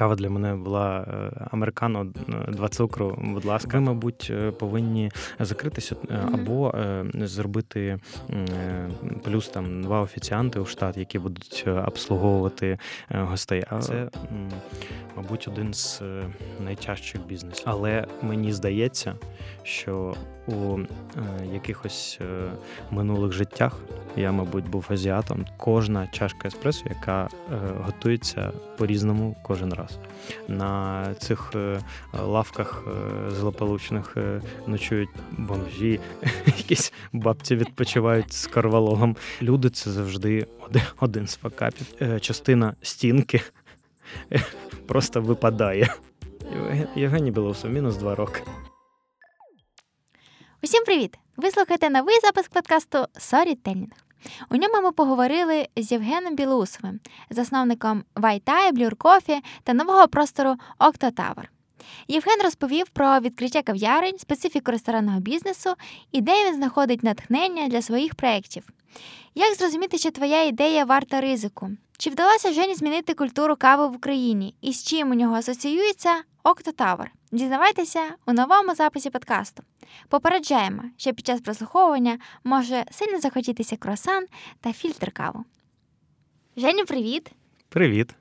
Кава для мене була е, американо, е, два цукру. Будь ласка, ви, мабуть, е, повинні закритися або зробити плюс там два офіціанти у штат, які будуть обслуговувати гостей. А це, мабуть, один з найтяжчих бізнесів. Але мені здається, що у якихось минулих життях я, мабуть, був азіатом. Кожна чашка еспресо, яка готується по-різному кожен раз. На цих е, лавках е, злополучних е, ночують бомжі, якісь бабці відпочивають з карвалогом. Люди це завжди один з факапів. Частина стінки просто випадає. Євгеній Білоусов, мінус два роки. Усім привіт! Ви слухаєте новий запуск подкасту Storytelling. У ньому ми поговорили з Євгеном Білоусовим, засновником WhaiThai, Blur Coffee та нового простору Octo Tower. Євген розповів про відкриття кав'ярень, специфіку ресторанного бізнесу і де він знаходить натхнення для своїх проєктів. Як зрозуміти, що твоя ідея варта ризику? Чи вдалося Жені змінити культуру кави в Україні і з чим у нього асоціюється Octo Tower? Дізнавайтеся у новому записі подкасту. Попереджаємо, що під час прослуховування може сильно захотітися круасан та фільтр каву. Женю, привіт! Привіт!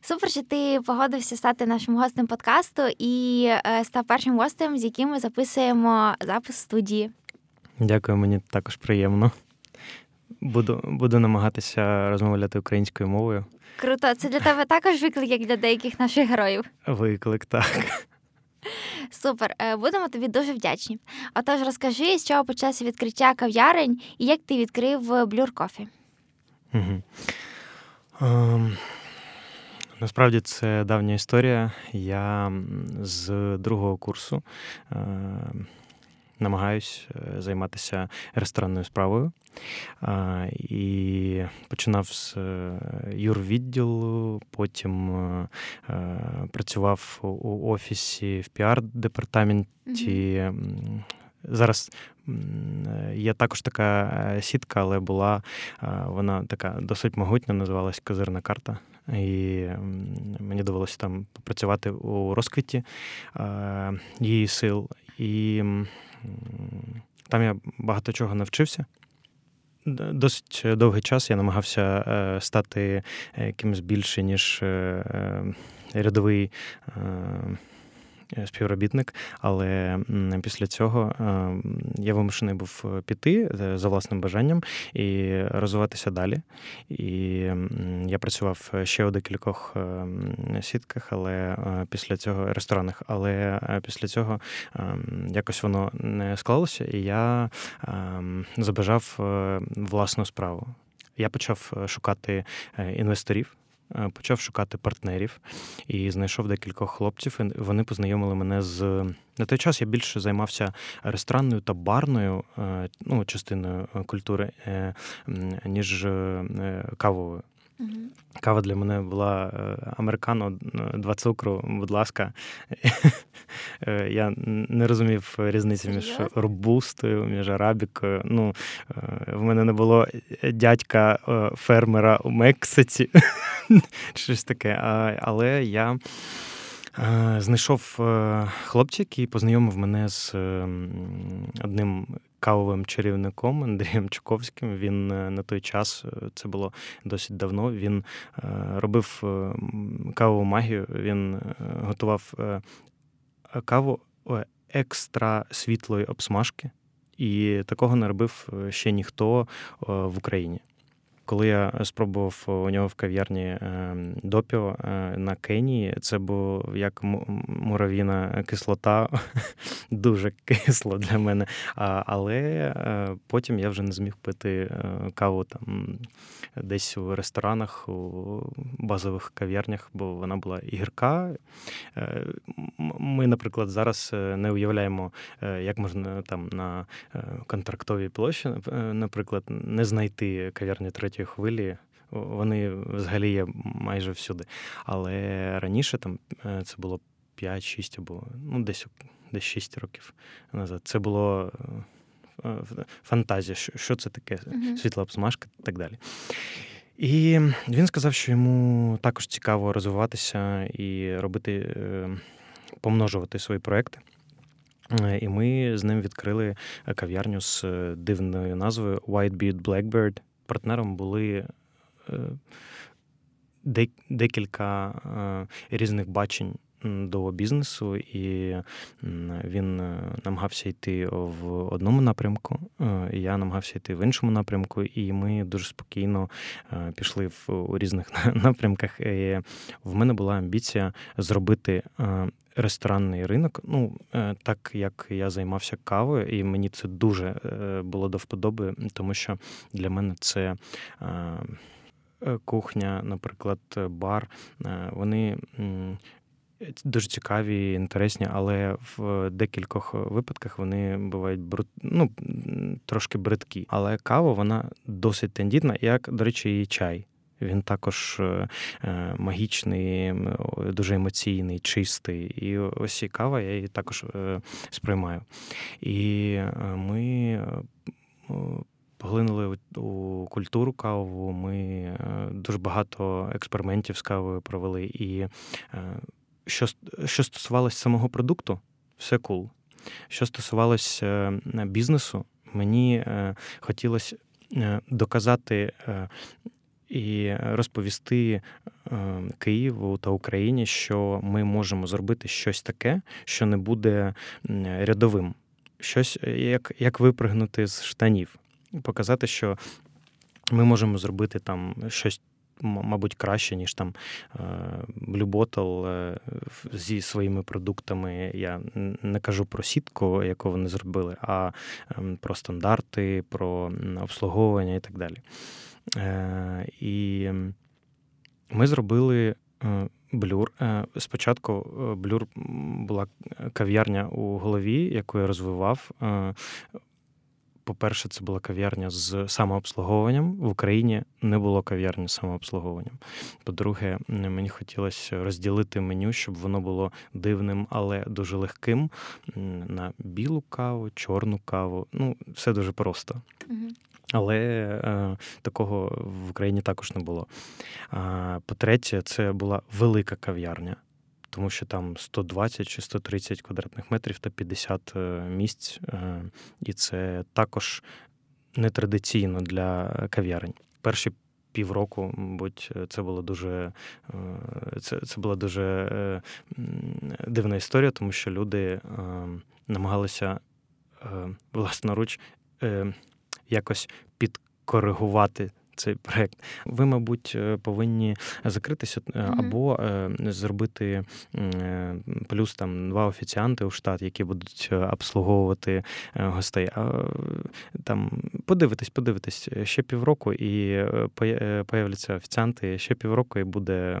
Супер, що ти погодився стати нашим гостем подкасту і е, став першим гостем, з яким ми записуємо запис студії. Дякую, мені також приємно. Буду буду намагатися розмовляти українською мовою. Круто, це для тебе також виклик, як для деяких наших героїв. Виклик, так. Супер, е, будемо тобі дуже вдячні. Отож, розкажи, з чого почався відкриття кав'ярень і як ти відкрив Блюр Кофі. Угу. Ем, Насправді це давня історія. Я з другого курсу е, намагаюсь е, займатися ресторанною справою. І починав з е, юрвідділу, потім е, працював у офісі в піар-департаменті. Mm-hmm. Зараз є також така сітка, але була вона така досить могутня, називалась Козирна карта. І мені довелося там попрацювати у розквіті її сил. І там я багато чого навчився. Досить довгий час я намагався е, стати якимось більше, ніж е, е, рядовий Е, співробітник, але після цього е, я вимушений був піти е, за власним бажанням і розвиватися далі. І я працював ще у декількох сітках, але після цього ресторанах, але після цього якось воно не склалося, і я забажав власну справу. Я почав шукати інвесторів. Е, почав шукати партнерів і знайшов декількох хлопців. Вони познайомили мене з на той час. Я більше займався ресторанною та барною е, ну, частиною культури, е, ніж кавовою. Угу. Кава для мене була американо, два цукру, будь ласка. Я не розумів різниці між робустою, між арабікою. Ну, В мене не було дядька фермера у Мексиці. щось таке. Але я знайшов е, хлопця, який познайомив мене з одним кавовим чарівником Андрієм Чуковським. Він е, на той час, е, це було досить давно. Він робив кавову магію, він готував каву екстра світлої обсмажки, і такого не робив ще ніхто в Україні. Коли я спробував у нього в кав'ярні е, допіо е, на Кенії, це був як муравіна кислота, дуже кисло для мене. Але е, потім я вже не зміг пити каву там десь у ресторанах, у базових кав'ярнях, бо вона була і гірка. Ми, наприклад, зараз не уявляємо, як можна там на контрактовій площі, наприклад, не знайти кав'ярні третього третьої хвилі. Вони взагалі є майже всюди. Але раніше там е, це було 5-6 або ну, десь десь 6 років назад. Це було е, фантазія, що це таке, світла обсмажка і так далі. І він сказав, що йому також цікаво розвиватися і робити, помножувати свої проекти. І ми з ним відкрили кав'ярню з дивною назвою Whitebeard Blackbird. Партнером були декілька різних бачень до бізнесу, і він е, намагався йти в одному напрямку, е, і я намагався йти в іншому напрямку, і ми дуже спокійно е, пішли в у різних напрямках. І В мене була амбіція зробити. Ресторанний ринок, ну так як я займався кавою, і мені це дуже було до вподоби, тому що для мене це кухня, наприклад, бар. Вони дуже цікаві, інтересні, але в декількох випадках вони бувають брут... ну, трошки бридкі. Але кава вона досить тендітна, як, до речі, і чай. Він також е, е, магічний, дуже емоційний, чистий. І ось і кава я її також е, сприймаю. І ми поглинули у культуру каву. Ми дуже багато експериментів з кавою провели. І що що стосувалося самого продукту, все кул. Що стосувалося бізнесу, мені хотілося доказати і розповісти Києву та Україні, що ми можемо зробити щось таке, що не буде рядовим, щось як, як випригнути з штанів, показати, що. Ми можемо зробити там щось мабуть, краще, ніж там е, Bottle е, зі своїми продуктами. Я не кажу про сітку, яку вони зробили, а ем, про стандарти, про обслуговування і так далі. Е, і ми зробили. Блюр. Спочатку блюр була кав'ярня у голові, яку я розвивав по-перше, це була кав'ярня з самообслуговуванням. В Україні не було кав'ярні з самообслуговуванням. По-друге, мені хотілося розділити меню, щоб воно було дивним, але дуже легким на білу каву, чорну каву. Ну, все дуже просто. Але е, такого в Україні також не було. По-третє, це була велика кав'ярня тому що там 120 чи 130 квадратних метрів та 50 е, місць, е, і це також нетрадиційно для кав'ярень. Перші півроку, мабуть, це було дуже це, це була дуже дивна історія, тому що люди намагалися власноруч якось підкоригувати цей проект. Ви, мабуть, е, повинні закритися mm-hmm. або е, зробити плюс там два офіціанти у штат, які будуть обслуговувати гостей. А там подивитись, подивитись ще півроку, і появляться офіціанти, ще півроку, і буде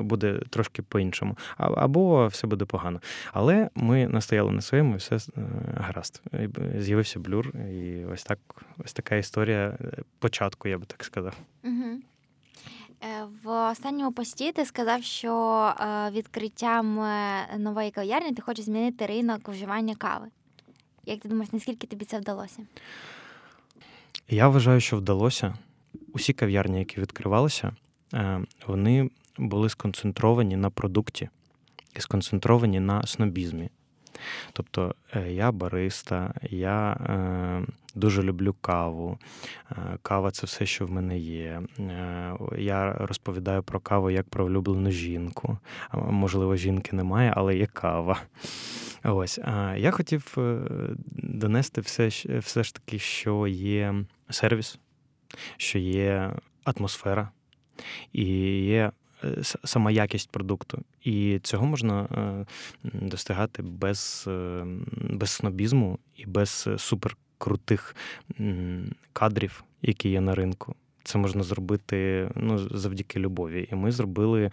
буде трошки по-іншому. Або все буде погано. Але ми настояли на своєму, і все гаразд. З'явився блюр, і ось так, ось така історія початку, я би так сказав. Угу. В останньому пості ти сказав, що е, відкриттям е, нової кав'ярні ти хочеш змінити ринок вживання кави. Як ти думаєш, наскільки тобі це вдалося? Я вважаю, що вдалося. Усі кав'ярні, які відкривалися, вони були сконцентровані на продукті і сконцентровані на снобізмі. Тобто е, я бариста, я е, дуже люблю каву. Е, кава це все, що в мене є. Я розповідаю про каву як про улюблену жінку. Можливо, жінки немає, але є кава. Ось. Я хотів донести все, все ж таки, що є сервіс, що є атмосфера. І є сама якість продукту. І цього можна е, достигати без, е, без снобізму і без суперкрутих кадрів, які є на ринку. Це можна зробити ну, завдяки любові. І ми зробили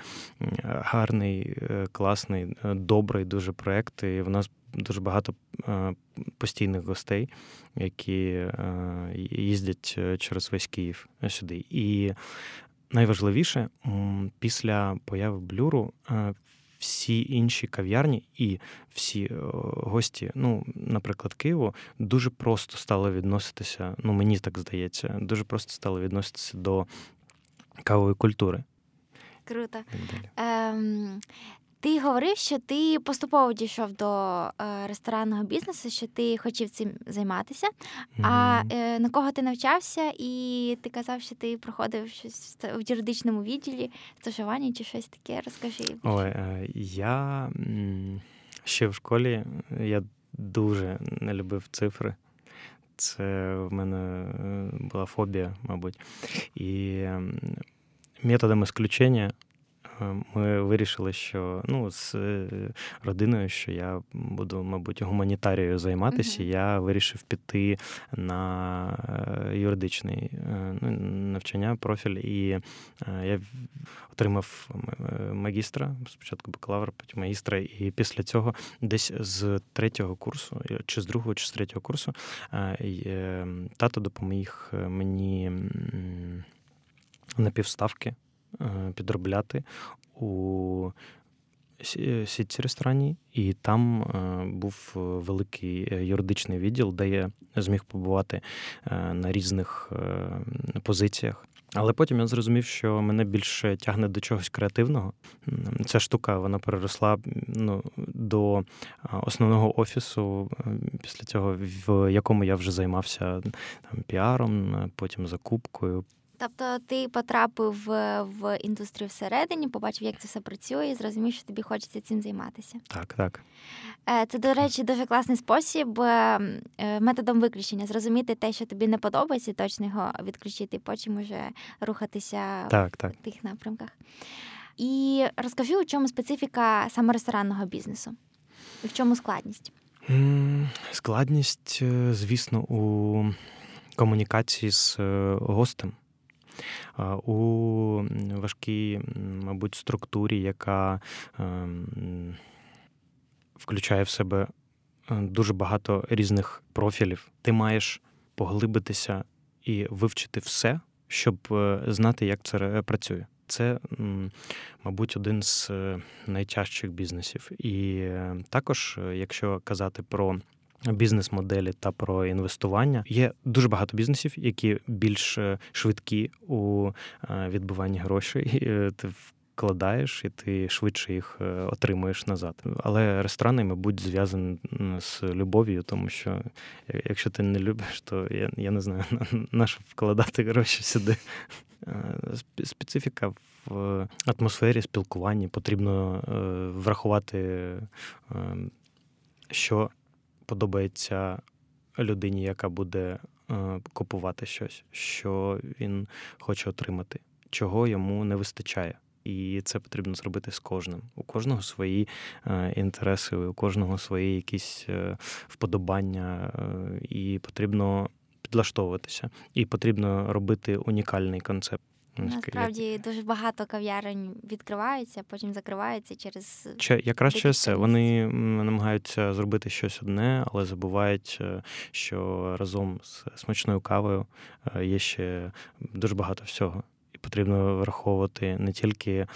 гарний, класний, добрий дуже проєкт. І в нас дуже багато постійних гостей, які їздять через весь Київ сюди. І найважливіше після появи блюру е, всі інші кав'ярні і всі е, гості, ну, наприклад, Києву, дуже просто стали відноситися. Ну, мені так здається, дуже просто стали відноситися до кавової культури. Круто. Ем, ти говорив, що ти поступово дійшов до е, ресторанного бізнесу, що ти хотів цим займатися. Mm-hmm. А е, на кого ти навчався, і ти казав, що ти проходив щось в юридичному відділі, стажування чи щось таке. Розкажи. Ой, е, я ще в школі я дуже не любив цифри. Це в мене е, була фобія, мабуть. І методом ісключення ми вирішили, що ну, з е, родиною, що я буду, мабуть, гуманітарією займатися, mm-hmm. я вирішив піти на е, юридичний е, ну, навчання, профіль, і я отримав магістра, спочатку бакалавра, потім магістра, і після цього десь з третього курсу, чи з другого, чи з третього курсу, тато допоміг мені на півставки підробляти у сітці ресторанів, і там е, був великий е, юридичний відділ, де я зміг побувати на різних позиціях. Але потім я зрозумів, що мене більше тягне до чогось креативного. Ця штука вона переросла ну, до основного офісу, після цього, в якому я вже займався там, піаром, потім закупкою, Тобто ти потрапив в індустрію всередині, побачив, як це все працює, і зрозумів, що тобі хочеться цим займатися. Так, так. Е, це, до речі, дуже класний спосіб е, е, методом виключення зрозуміти те, що тобі не подобається, і точно його відключити, і потім уже рухатися так, так. в тих напрямках. І розкажи, у чому специфіка саме ресторанного бізнесу? І в чому складність? Складність, звісно, у комунікації з гостем у важкій, мабуть, структурі, яка ем, включає в себе е, дуже багато різних профілів. Ти маєш поглибитися і вивчити все, щоб е, знати, як це працює. Це, мабуть, один з е, найтяжчих бізнесів. І також, якщо казати про бізнес-моделі та про інвестування. Є дуже багато бізнесів, які більш е, швидкі у е, відбуванні грошей. Е, ти вкладаєш і ти швидше їх отримуєш назад. Але ресторани, мабуть, зв'язані з любов'ю, тому що якщо ти не любиш, то я я не знаю, на що вкладати гроші сюди. Специфіка в атмосфері спілкування потрібно врахувати, що подобається людині, яка буде е, купувати щось, що він хоче отримати, чого йому не вистачає. І це потрібно зробити з кожним. У кожного свої е, інтереси, у кожного свої якісь е, вподобання, і потрібно підлаштовуватися. І потрібно робити унікальний концепт. Насправді дуже багато кав'ярень відкриваються, потім закриваються через Чи якраз через це вони намагаються зробити щось одне, але забувають, е, що разом з смачною кавою е, є ще дуже багато всього. І потрібно враховувати не тільки е,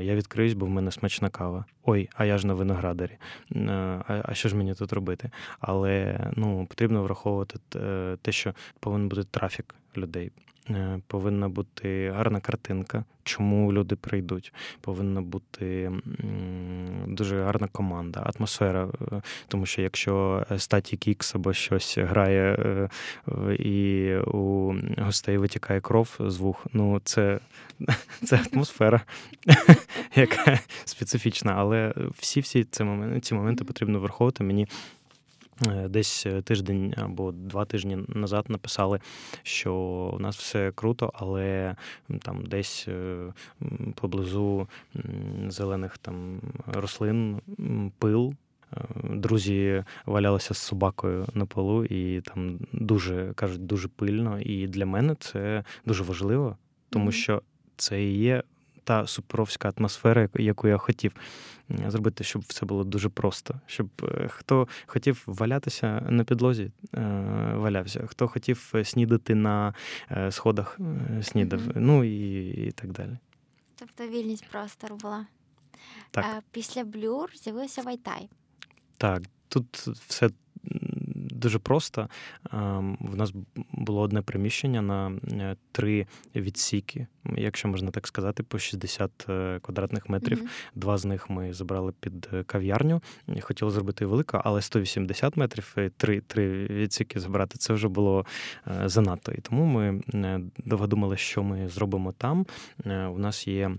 я відкриюсь, бо в мене смачна кава. Ой, а я ж на виноградарі. А що ж мені тут робити? Але ну потрібно враховувати те, що повинен бути трафік людей. Е, повинна бути гарна картинка, чому люди прийдуть. Повинна бути дуже гарна команда, атмосфера. Е, тому що якщо статі Кікс або щось грає е, і у гостей витікає кров з вух, ну це це атмосфера, яка специфічна. Але всі всі ці моменти, потрібно враховувати. Мені десь е, тиждень або два тижні назад написали, що у нас все круто, але там десь е, поблизу зелених там рослин пил. Друзі валялися з собакою на полу, і там дуже кажуть, дуже пильно. І для мене це дуже важливо, тому що це і є та супровська атмосфера, яку я хотів зробити, щоб все було дуже просто. Щоб е, хто хотів валятися на підлозі, е, валявся, хто хотів снідати на е, сходах, снідав, mm-hmm. ну і, і так далі. Тобто вільність простору була. Так. Після блюр з'явився Вайтай. Так, тут все дуже просто. В нас було одне приміщення на три відсіки, якщо можна так сказати, по 60 квадратних метрів. Mm-hmm. Два з них ми забрали під кав'ярню. Хотіли зробити велику, але 180 метрів три три відсіки забрати це вже було занадто. І тому ми довго думали, що ми зробимо там. У нас є.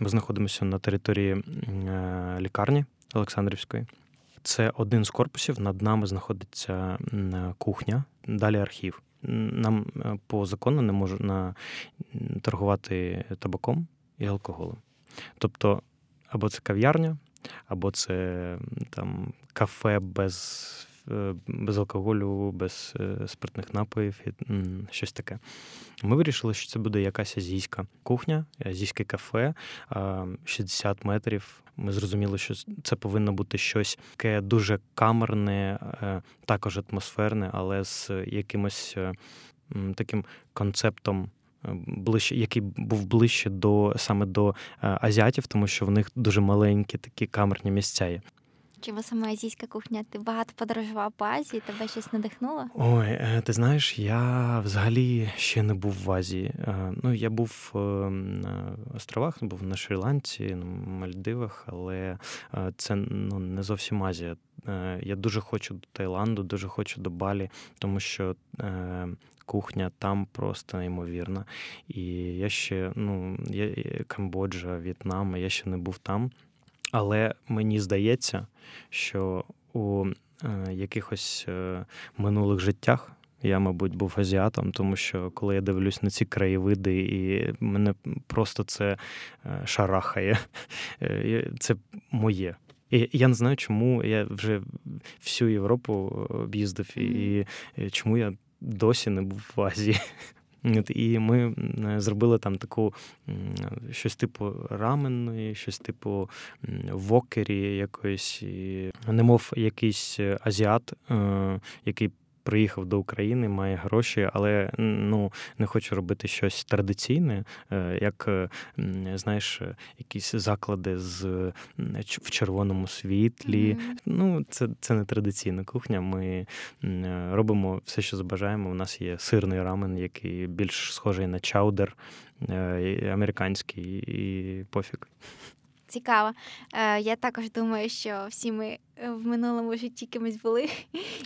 Ми знаходимося на території е, лікарні Олександрівської. Це один з корпусів. Над нами знаходиться кухня, далі архів. Нам е, по закону не можна торгувати табаком і алкоголем. Тобто, або це кав'ярня, або це там кафе без Е, без алкоголю, без е, спиртних напоїв, щось таке. Ми вирішили, що це буде якась азійська кухня, азійське кафе, 60 метрів. Ми зрозуміли, що це повинно бути щось таке дуже камерне, е, також атмосферне, але з якимось таким концептом. Ближче, який був ближче до саме до азіатів, тому що в них дуже маленькі такі камерні місця є. Чому саме азійська кухня? Ти багато подорожував по Азії, тебе щось надихнуло? Ой, е, ти знаєш, я взагалі ще не був в Азії. Е, ну, я був е, на островах, був на Шрі-Ланці, на Мальдивах, але це ну, не зовсім Азія. Я дуже хочу до Таїланду, дуже хочу до Балі, тому що. Кухня там просто неймовірна. І я ще, ну, я Камбоджа, В'єтнам, я ще не був там. Але мені здається, що у е, якихось е, минулих життях я, мабуть, був азіатом, тому що коли я дивлюсь на ці краєвиди, і мене просто це е, шарахає, це моє. І я не знаю, чому я вже всю Європу об'їздив, і, і чому я досі не був в Азії. І ми зробили там таку щось типу раменної, щось типу вокері якоїсь, немов якийсь азіат, е, який приїхав до України, має гроші, але ну не хочу робити щось традиційне, е, як е, знаєш, якісь заклади з в червоному світлі. Mm-hmm. Ну, це це не традиційна кухня. Ми робимо все, що забажаємо. У нас є сирний рамен, який більш схожий на чаудер е, американський і пофіг. Цікаво. Е, Я також думаю, що всі ми е, в минулому житті кимось були,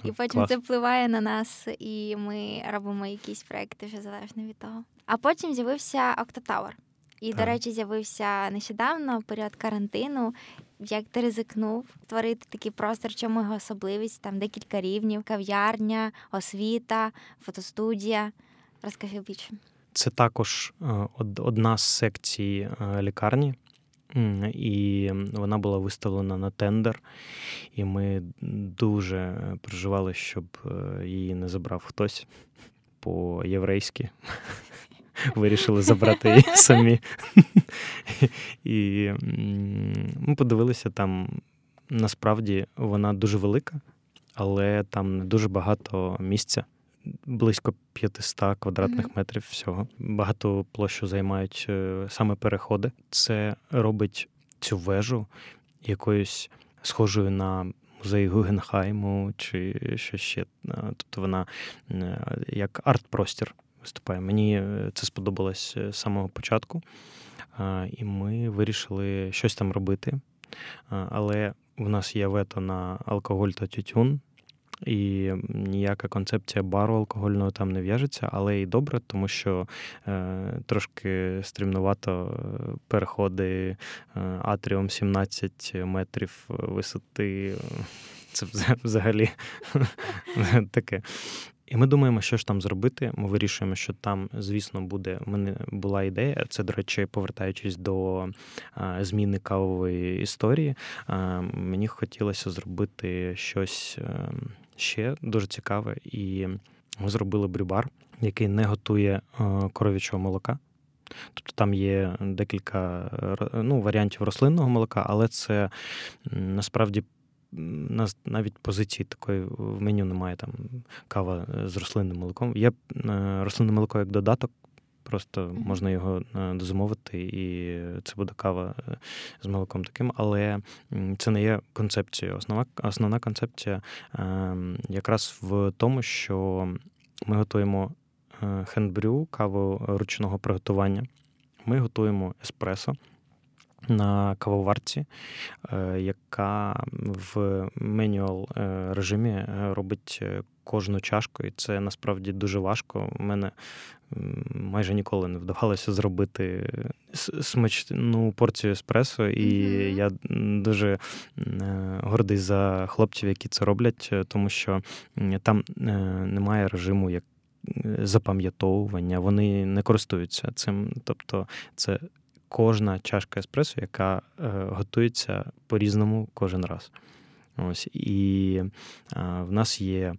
і потім Клас. це впливає на нас, і ми робимо якісь проекти вже залежно від того. А потім з'явився Октотавр. І, так. до речі, з'явився нещодавно період карантину. Як ти ризикнув створити такий простор, чому його особливість? Там декілька рівнів, кав'ярня, освіта, фотостудія. Розкажи більше. Це також е, одна з секцій е, лікарні. І вона була виставлена на тендер, і ми дуже переживали, щоб її не забрав хтось по-єврейськи. Вирішили забрати її самі. І ми подивилися там. Насправді вона дуже велика, але там не дуже багато місця близько 500 квадратних mm-hmm. метрів всього. Багато площу займають е, саме переходи. Це робить цю вежу якоюсь схожою на музей Гугенхайму чи що ще. Е, тобто вона е, як арт-простір виступає. Мені це сподобалось з самого початку, і ми вирішили щось там робити. Але в нас є вето на алкоголь та тютюн і ніяка концепція бару алкогольного там не в'яжеться, але і добре, тому що е, трошки стрімнувато е, переходи е, атріум 17 метрів висоти. Це взагалі таке. І ми думаємо, що ж там зробити. Ми вирішуємо, що там, звісно, буде. У мене була ідея. Це, до речі, повертаючись до зміни кавової історії. Мені хотілося зробити щось а, ще дуже цікаве, і ми зробили брюбар, який не готує коров'ячого молока. Тобто там є декілька ну, варіантів рослинного молока, але це насправді нас навіть позиції такої в меню немає там кава з рослинним молоком. Є е, рослинне молоко як додаток, Просто можна його дозамовити, і це буде кава з молоком таким, але це не є концепцією. Основна основна концепція ем, якраз в тому, що ми готуємо хендбрю, каву ручного приготування. Ми готуємо еспресо на кавоварці, е, яка в менюал е, режимі е, робить кожну чашку, і це насправді дуже важко. У мене майже ніколи не вдавалося зробити смачну порцію еспресо, і mm-hmm. я дуже гордий за хлопців, які це роблять, тому що там немає режиму як запам'ятовування, вони не користуються цим. Тобто, це кожна чашка еспресо, яка е, готується по-різному кожен раз. Ось І в нас є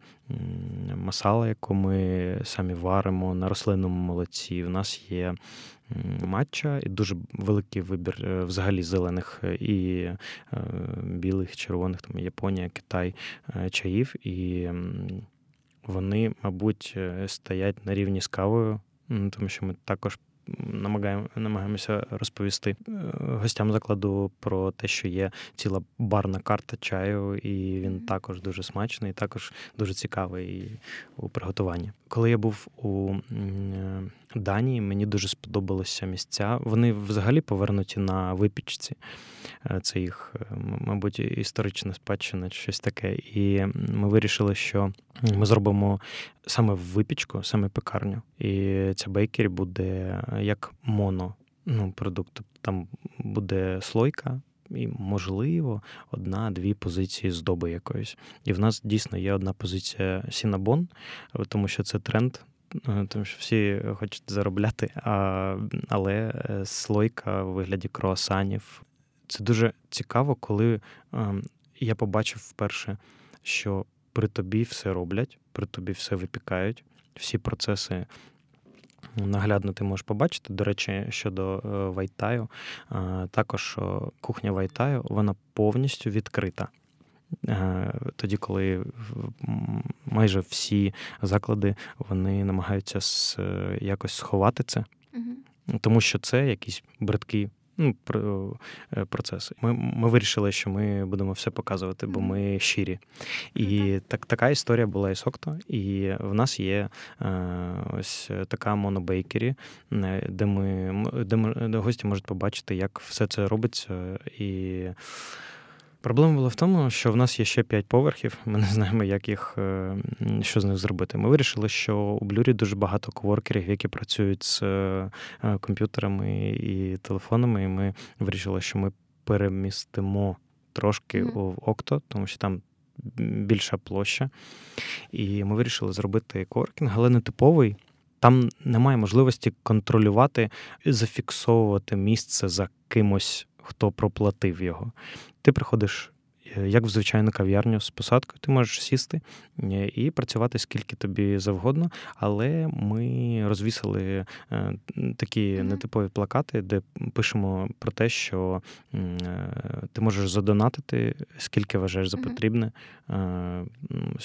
масала, яку ми самі варимо на рослинному молоці. В нас є матча і дуже великий вибір е, взагалі зелених і е, білих, червоних, там Японія, Китай, чаїв. І вони, мабуть, стоять на рівні з кавою, тому що ми також намагаємо, намагаємося розповісти е, гостям закладу про те, що є ціла барна карта чаю, і він також дуже смачний, також дуже цікавий у приготуванні. Коли я був у е, Данії, мені дуже сподобалися місця. Вони взагалі повернуті на випічці. Е, це їх, мабуть, історична спадщина, чи щось таке. І ми вирішили, що ми зробимо саме випічку, саме пекарню. І ця бейкері буде як моно ну, продукт. Там буде слойка. І, можливо, одна-дві позиції здоби якоїсь. І в нас дійсно є одна позиція Сінабон, тому що це тренд, е, тому що всі хочуть заробляти, а, але е, слойка в вигляді круасанів. Це дуже цікаво, коли ем, я побачив вперше, що при тобі все роблять, при тобі все випікають, всі процеси. Наглядно ти можеш побачити. До речі, щодо е, Вайтаю, е, також кухня Вайтаю вона повністю відкрита. Е, тоді, коли майже всі заклади вони намагаються якось сховати це, угу. тому що це якісь бридкі ну, е, процеси. Ми ми вирішили, що ми будемо все показувати, бо ми щирі. І так, така історія була і Сокто. І в нас є е, ось така монобейкері, е, де, ми, де гості можуть побачити, як все це робиться. і Проблема була в тому, що в нас є ще п'ять поверхів. Ми не знаємо, як їх е, що з них зробити. Ми вирішили, що у блюрі дуже багато коворкерів, які працюють з е, комп'ютерами і телефонами. І ми вирішили, що ми перемістимо трошки mm-hmm. в Окто, тому що там більша площа. І ми вирішили зробити коворкінг, але не типовий. Там немає можливості контролювати зафіксовувати місце за кимось хто проплатив його. Ти приходиш. Е, як в звичайну кав'ярню з посадкою, ти можеш сісти е, і працювати скільки тобі завгодно, але ми розвісили е, такі нетипові плакати, де пишемо про те, що ти можеш задонатити, скільки вважаєш за потрібне.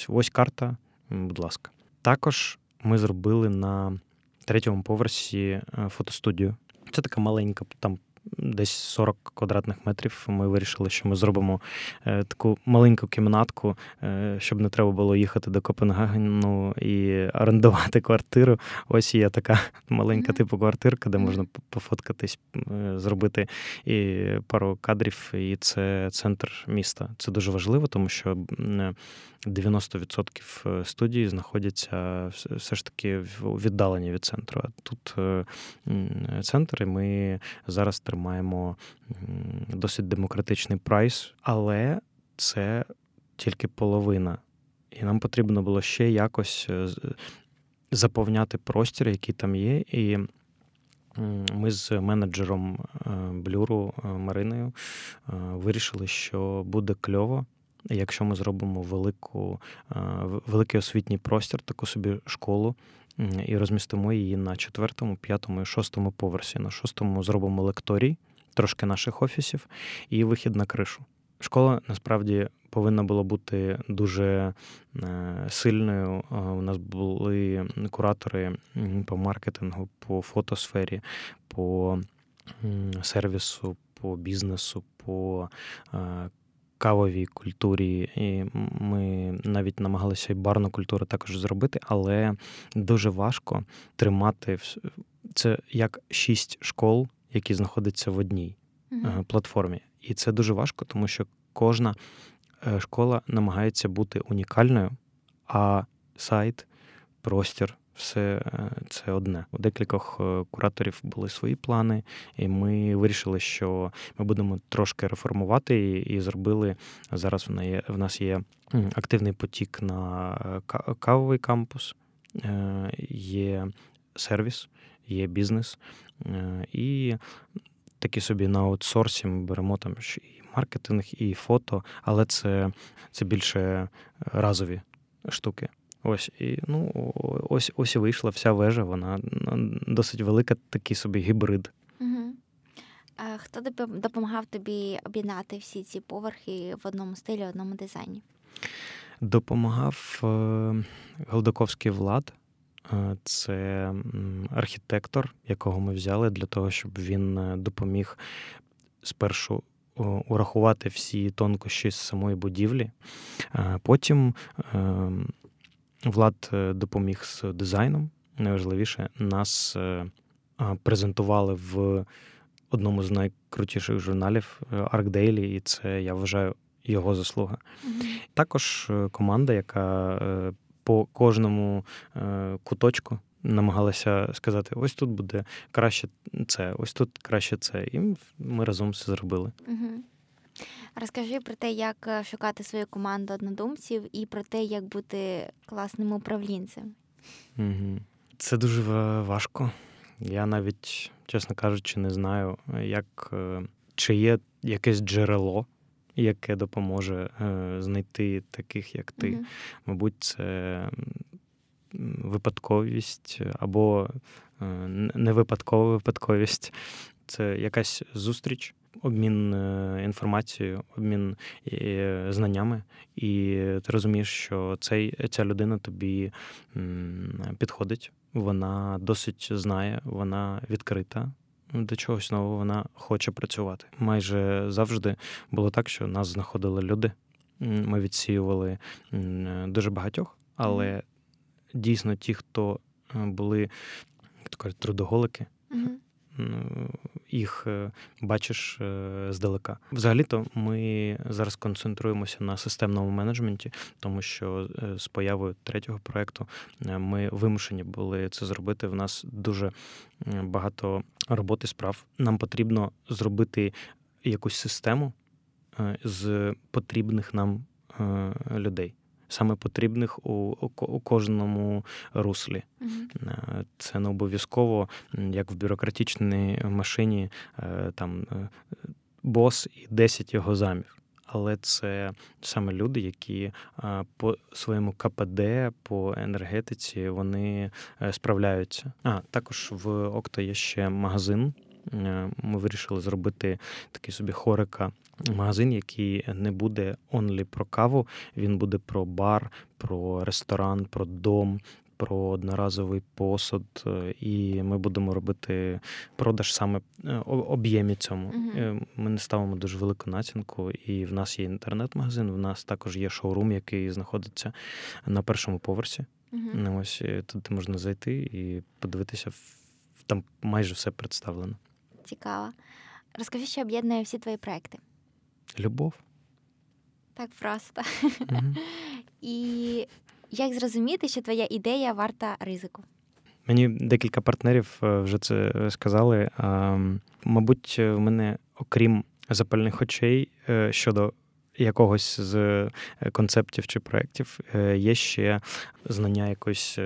Ось карта, будь ласка. Також ми зробили на третьому поверсі фотостудію. Це така маленька там десь 40 квадратних метрів. Ми вирішили, що ми зробимо е, таку маленьку кімнатку, е, щоб не треба було їхати до Копенгагену і орендувати квартиру. Ось є така маленька типу квартирка, де можна пофоткатись, е, зробити і пару кадрів. І це центр міста. Це дуже важливо, тому що 90% студії знаходяться все ж таки віддалені від центру. А тут центр, і ми зараз тримаємо досить демократичний прайс, але це тільки половина. І нам потрібно було ще якось е, заповняти простір, який там є. І ми з менеджером е, блюру е, Мариною вирішили, що буде кльово. Якщо ми зробимо велику, великий освітній простір, таку собі школу, і розмістимо її на четвертому, п'ятому і шостому поверсі. На шостому зробимо лекторій, трошки наших офісів, і вихід на кришу. Школа насправді повинна була бути дуже сильною. У нас були куратори по маркетингу, по фотосфері, по сервісу, по бізнесу, по кавовій культурі, і ми навіть намагалися і барну культуру також зробити, але дуже важко тримати це як шість школ, які знаходяться в одній mm платформі. І це дуже важко, тому що кожна е, школа намагається бути унікальною, а сайт, простір все е, це одне. У декількох е, кураторів були свої плани, і ми вирішили, що ми будемо трошки реформувати і, зробили зараз. В є в нас є активний потік на е, кавовий кампус, є сервіс, є бізнес і. Такі собі на аутсорсі ми беремо там і маркетинг, і фото, але це це більше разові штуки. Ось і ну ось ось і вийшла вся вежа. Вона досить велика, такий собі гібрид. Угу. А Хто допомагав тобі об'єднати всі ці поверхи в одному стилі, в одному дизайні? Допомагав е, Голдаковський влад. Е, це архітектор, якого ми взяли для того, щоб він е, допоміг спершу урахувати всі тонкощі з самої будівлі. Потім ем, Влад е, допоміг з дизайном. Найважливіше, нас е, презентували в одному з найкрутіших журналів е, ArcDaily, і це я вважаю його заслуга. Mm-hmm. Також команда, яка по кожному куточку намагалася сказати: ось тут буде краще це, ось тут краще це. І ми разом все зробили. Mm-hmm. Розкажи про те, як е, шукати свою команду однодумців, і про те, як бути класним управлінцем. Це дуже важко. Я навіть, чесно кажучи, не знаю, як е, чи є якесь джерело, яке допоможе е, знайти таких, як ти. mm Мабуть, це випадковість або не випадкова випадковість. Це якась зустріч, обмін е, інформацією, обмін е, знаннями, і ти розумієш, що цей, ця людина тобі підходить, вона досить знає, вона відкрита. До чогось нового вона хоче працювати. Майже завжди було так, що нас знаходили люди. Ми відсіювали дуже багатьох, але дійсно ті, хто е, були як то кажуть, трудоголики, mm-hmm їх е, бачиш е, здалека. Взагалі-то ми зараз концентруємося на системному менеджменті, тому що е, з появою третього проекту ми вимушені були це зробити. В нас дуже багато роботи справ. Нам потрібно зробити якусь систему з потрібних нам людей саме потрібних у, у кожному руслі. Mm-hmm. Це не обов'язково, як в бюрократичній машині, е, там е, бос і 10 його замів. Але це саме люди, які по своєму КПД, по енергетиці вони справляються. А також в Окто є ще магазин. Ми вирішили зробити такий собі хорика магазин, який не буде онлі про каву, він буде про бар, про ресторан, про дом. Про одноразовий посуд, е, і ми будемо робити продаж саме е, об'ємі цьому. Uh-huh. Ми не ставимо дуже велику націнку, і в нас є інтернет-магазин. В нас також є шоурум, який знаходиться на першому поверсі. Uh-huh. Ось туди можна зайти і подивитися. Там майже все представлено. Цікаво. Розкажи, що об'єднує всі твої проекти. Любов. Так просто. Mm-hmm. І як зрозуміти, що твоя ідея варта ризику? Мені декілька партнерів е, вже це сказали. Мабуть, в мене, окрім запальних очей е, щодо якогось з е, концептів чи проєктів, є ще знання якоїсь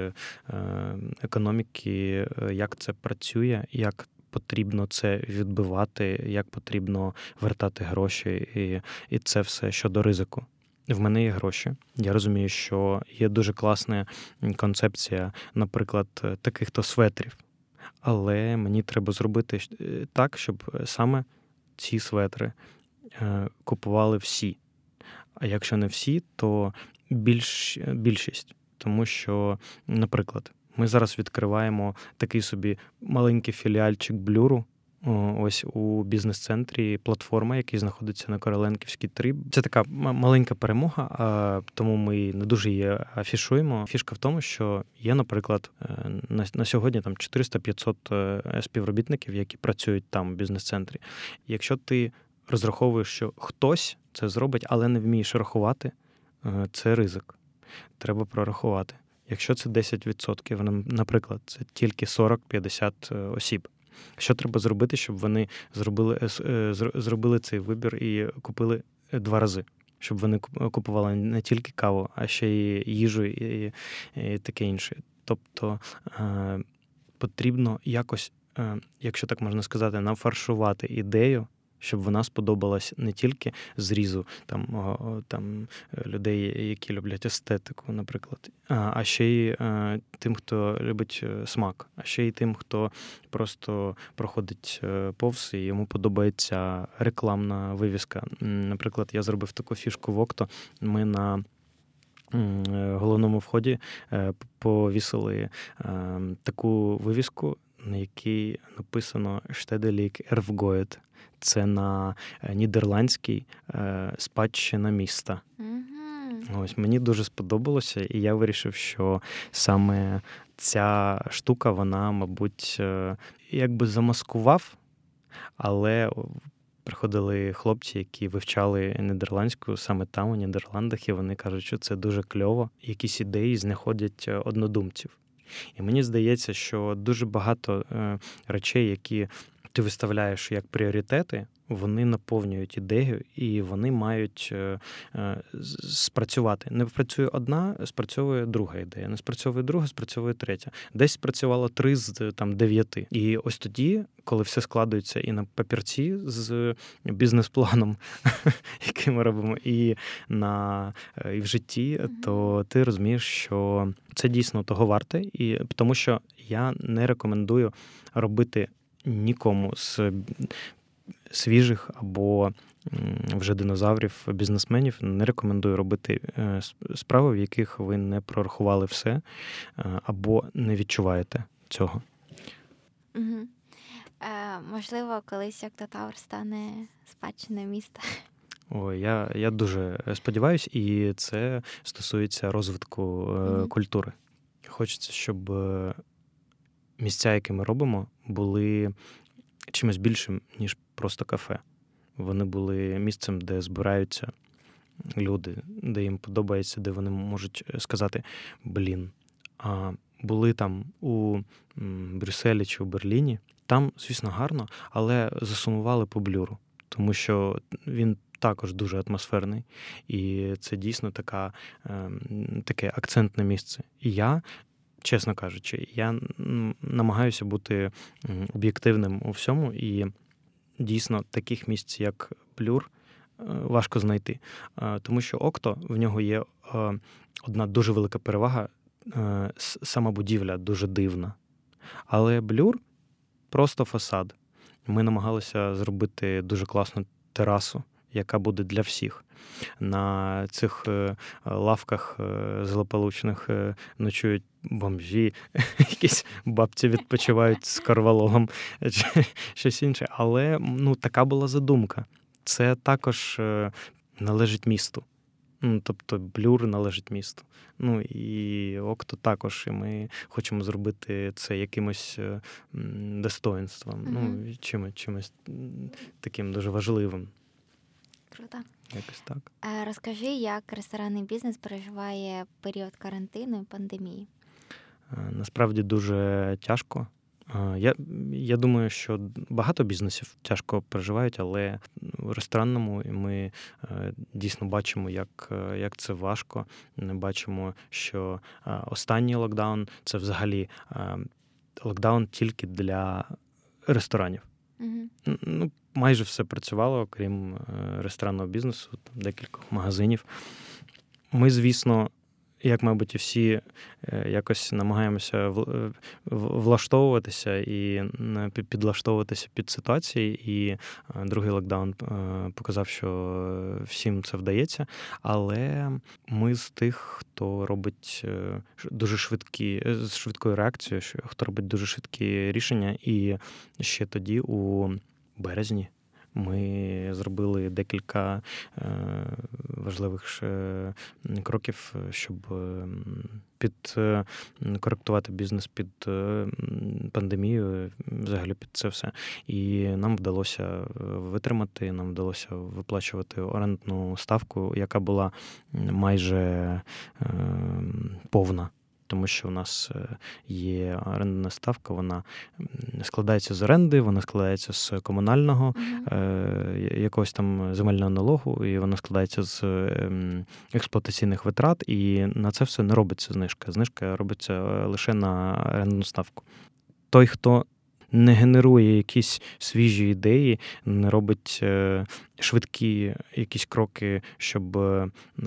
економіки, як це працює, як потрібно це відбивати, як потрібно вертати гроші, і, і це все щодо ризику. В мене є гроші. Я розумію, що є дуже класна концепція, наприклад, таких-то светрів. Але мені треба зробити е, так, щоб саме ці светри е, купували всі. А якщо не всі, то більш, більшість. Тому що, наприклад, ми зараз відкриваємо такий собі маленький філіальчик блюру. Ось у бізнес-центрі платформа, який знаходиться на Короленківській 3. Це така маленька перемога, тому ми не дуже її афішуємо. Фішка в тому, що є, наприклад, е, на сьогодні там 400-500 е, співробітників, які працюють там у бізнес-центрі. Якщо ти розраховуєш, що хтось це зробить, але не вмієш рахувати, е, це ризик. Треба прорахувати. Якщо це 10%, наприклад, це тільки 40-50 осіб. Що треба зробити, щоб вони зробили е, зробили цей вибір і купили два рази? Щоб вони купували не тільки каву, а ще й їжу і, і таке інше. Тобто е, потрібно якось, е, якщо так можна сказати, нафаршувати ідею щоб вона сподобалась не тільки зрізу там там людей, які люблять естетику, наприклад, а ще й е, тим, хто любить е, смак, а ще й тим, хто просто проходить е, повз і йому подобається рекламна вивіска. Наприклад, я зробив таку фішку в Окто. Ми на Головному вході повісили таку вивіску, на якій написано Штеделік Ервгоет це на е, нідерландській е, спадщина міста. Mm-hmm. Ось мені дуже сподобалося, і я вирішив, що саме ця штука, вона, мабуть, е, якби замаскував, але. Приходили хлопці, які вивчали нідерландську саме там, у Нідерландах, і вони кажуть, що це дуже кльово. Якісь ідеї знаходять однодумців. І мені здається, що дуже багато речей, які ти виставляєш як пріоритети, вони наповнюють ідею і вони мають е, е, спрацювати. Не працює одна, спрацьовує друга ідея. Не спрацьовує друга, спрацьовує третя. Десь спрацювало три з там дев'яти. І ось тоді, коли все складується і на папірці з бізнес-планом, який ми робимо, і на е, і в житті, то ти розумієш, що це дійсно того варте, і тому що я не рекомендую робити нікому з свіжих або вже динозаврів, бізнесменів не рекомендую робити е, справи, в яких ви не прорахували все е, або не відчуваєте цього. Угу. Е, Можливо, колись Октотавр стане спадщиною міста. Ой, я я дуже сподіваюся, і це стосується розвитку mm-hmm. культури. Хочеться, щоб місця, які ми робимо, були чимось більшим, ніж просто кафе. Вони були місцем, де збираються люди, де їм подобається, де вони можуть сказати блін. А були там у Брюсселі чи у Берліні. Там, звісно, гарно, але засумували по блюру, тому що він також дуже атмосферний, і це дійсно така, ем, таке акцентне місце. І я чесно кажучи, я намагаюся бути об'єктивним у всьому, і дійсно таких місць, як Плюр, е, важко знайти. Е, тому що Окто в нього є е, одна дуже велика перевага. Сама будівля дуже дивна. Але блюр просто фасад. Ми намагалися зробити дуже класну терасу, яка буде для всіх. На цих лавках злополучних ночують бомжі, якісь бабці відпочивають з карвалогом, чи щось інше. Але ну, така була задумка. Це також е, належить місту. Ну, Тобто блюр належить місту. Ну і Окто також. І ми хочемо зробити це якимось е, достоинством, mm-hmm. ну, чимось, чимось таким дуже важливим. Круто. Якось так. Розкажи, як ресторанний бізнес переживає період карантину і пандемії? Насправді дуже тяжко. Я я думаю, що багато бізнесів тяжко переживають, але в ресторанному ми дійсно бачимо, як як це важко. Ми бачимо, що останній локдаун це взагалі локдаун тільки для ресторанів. Угу. Ну, Майже все працювало, крім ресторанного бізнесу, там декількох магазинів. Ми, звісно, як, мабуть, і всі е, якось намагаємося е, влаштовуватися і підлаштовуватися під ситуації. І е, другий локдаун показав, що всім це вдається. Але ми з тих, хто робить дуже швидкі з швидкою реакцією, хто робить дуже швидкі рішення, і ще тоді у березні. Ми зробили декілька е, важливих кроків, щоб підкоректувати бізнес під е, пандемію, взагалі під це все. І нам вдалося витримати, нам вдалося виплачувати орендну ставку, яка була майже е, повна тому що у нас е, є орендна ставка, вона складається з оренди, вона складається з комунального mm-hmm. якогось там земельного налогу, і вона складається з ем, експлуатаційних витрат, і на це все не робиться знижка. Знижка робиться е, лише на орендну ставку. Той, хто не генерує якісь свіжі ідеї, не робить швидкі якісь кроки, щоб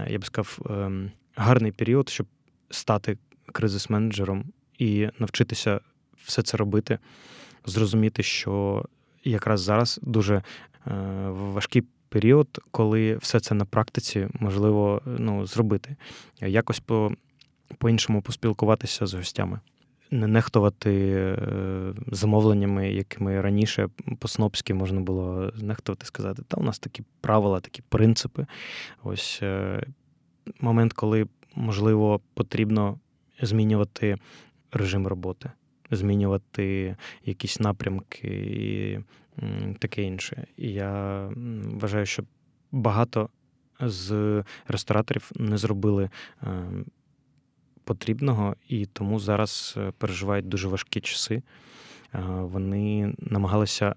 я б сказав, ем, гарний період, щоб стати кризис-менеджером і навчитися все це робити, зрозуміти, що якраз зараз дуже е, важкий період, коли все це на практиці можливо ну, зробити, якось по, по-іншому поспілкуватися з гостями. Не нехтувати е, замовленнями, якими раніше по-снопськи можна було нехтувати, сказати, та у нас такі правила, такі принципи. Ось е, момент, коли можливо потрібно змінювати режим роботи, змінювати якісь напрямки і таке інше. І я вважаю, що багато з рестораторів не зробили е, потрібного, і тому зараз е, переживають дуже важкі часи. Е, вони намагалися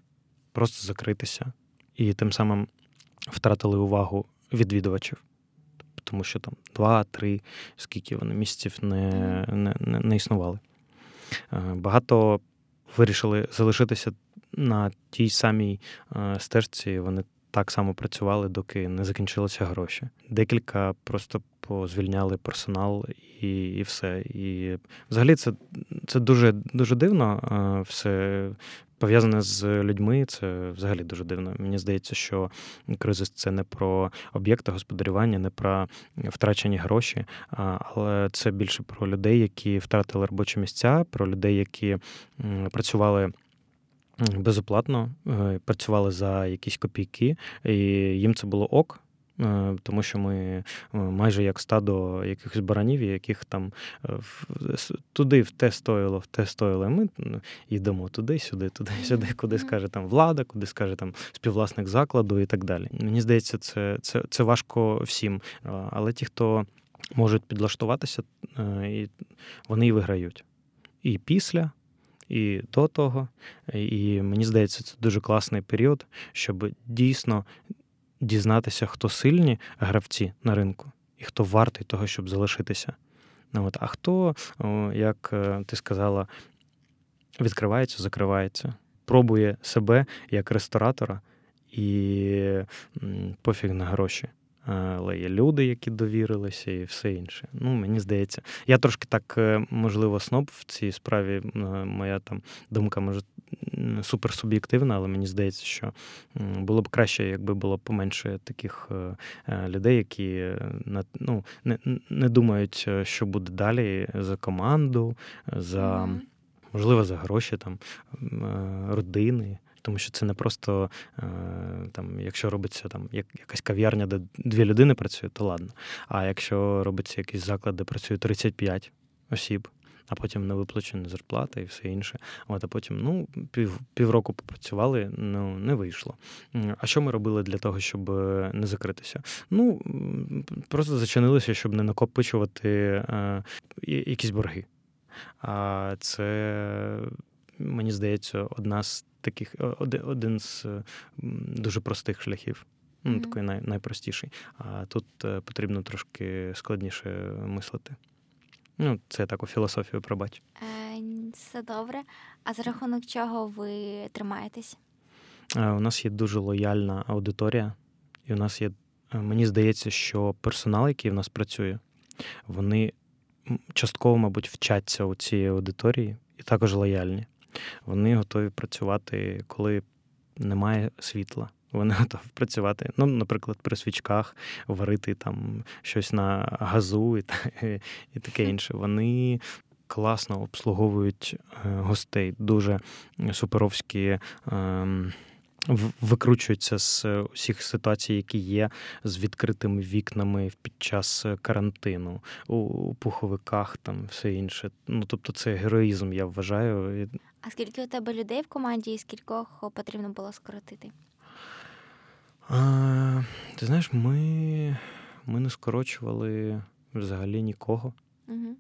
просто закритися і тим самим втратили увагу відвідувачів тому що там два-три, скільки вони місяців не, не, не, не існували. Е, багато вирішили залишитися на тій самій е, стежці. Вони так само працювали, доки не закінчилися гроші. Декілька просто позвільняли персонал і і все. І взагалі це це дуже дуже дивно. Е, все пов'язане з людьми, це взагалі дуже дивно. Мені здається, що кризис це не про об'єкти господарювання, не про втрачені гроші, але це більше про людей, які втратили робочі місця, про людей, які працювали. Безоплатно е, працювали за якісь копійки, і їм це було ок. Е, тому що ми е, майже як стадо якихось баранів, яких там е, туди в те стоїло, в те стоїло. Ми йдемо туди, сюди, туди, сюди, куди скаже там влада, куди скаже там співвласник закладу і так далі. Мені здається, це, це, це важко всім. Але ті, хто можуть підлаштуватися, вони і виграють. І після. І до того, і мені здається, це дуже класний період, щоб дійсно дізнатися, хто сильні гравці на ринку і хто вартий того, щоб залишитися. Ну, от, А хто, як е, ти сказала, відкривається, закривається, пробує себе як ресторатора і пофіг на гроші але є люди, які довірилися, і все інше. Ну, мені здається, я трошки так, е, можливо, сноб в цій справі. Моя там думка може суперсуб'єктивна, але мені здається, що було б краще, якби було поменше таких е, е, людей, які ну, не, не думають, що буде далі за команду, за. Можливо, за гроші там родини. Тому що це не просто е, там, якщо робиться там якась кав'ярня, де дві людини працюють, то ладно. А якщо робиться якийсь заклад, де працює 35 осіб, а потім не виплачені зарплата і все інше. От, а потім ну, пів, півроку попрацювали, ну не вийшло. А що ми робили для того, щоб е, не закритися? Ну просто зачинилися, щоб не накопичувати е, якісь борги. А це мені здається, одна з таких один з дуже простих шляхів. Ну, mm-hmm. такий най, найпростіший. А тут е, потрібно трошки складніше мислити. Ну, це таку філософію пробач. Е, Все добре. А за рахунок чого ви тримаєтесь? Е, у нас є дуже лояльна аудиторія, і у нас є, е, мені здається, що персонал, який в нас працює, вони частково, мабуть, вчаться у цієї аудиторії і також лояльні. Вони готові працювати, коли немає світла. Вони готові працювати, ну, наприклад, при свічках, варити там щось на газу і і таке інше. Вони класно обслуговують е, гостей, дуже суперовські. Викручуються з усіх ситуацій, які є з відкритими вікнами під час карантину, у пуховиках, там все інше. Ну тобто, це героїзм, я вважаю. А скільки у тебе людей в команді і скількох потрібно було скоротити? А, Ти знаєш, ми ми не скорочували взагалі нікого. Угу.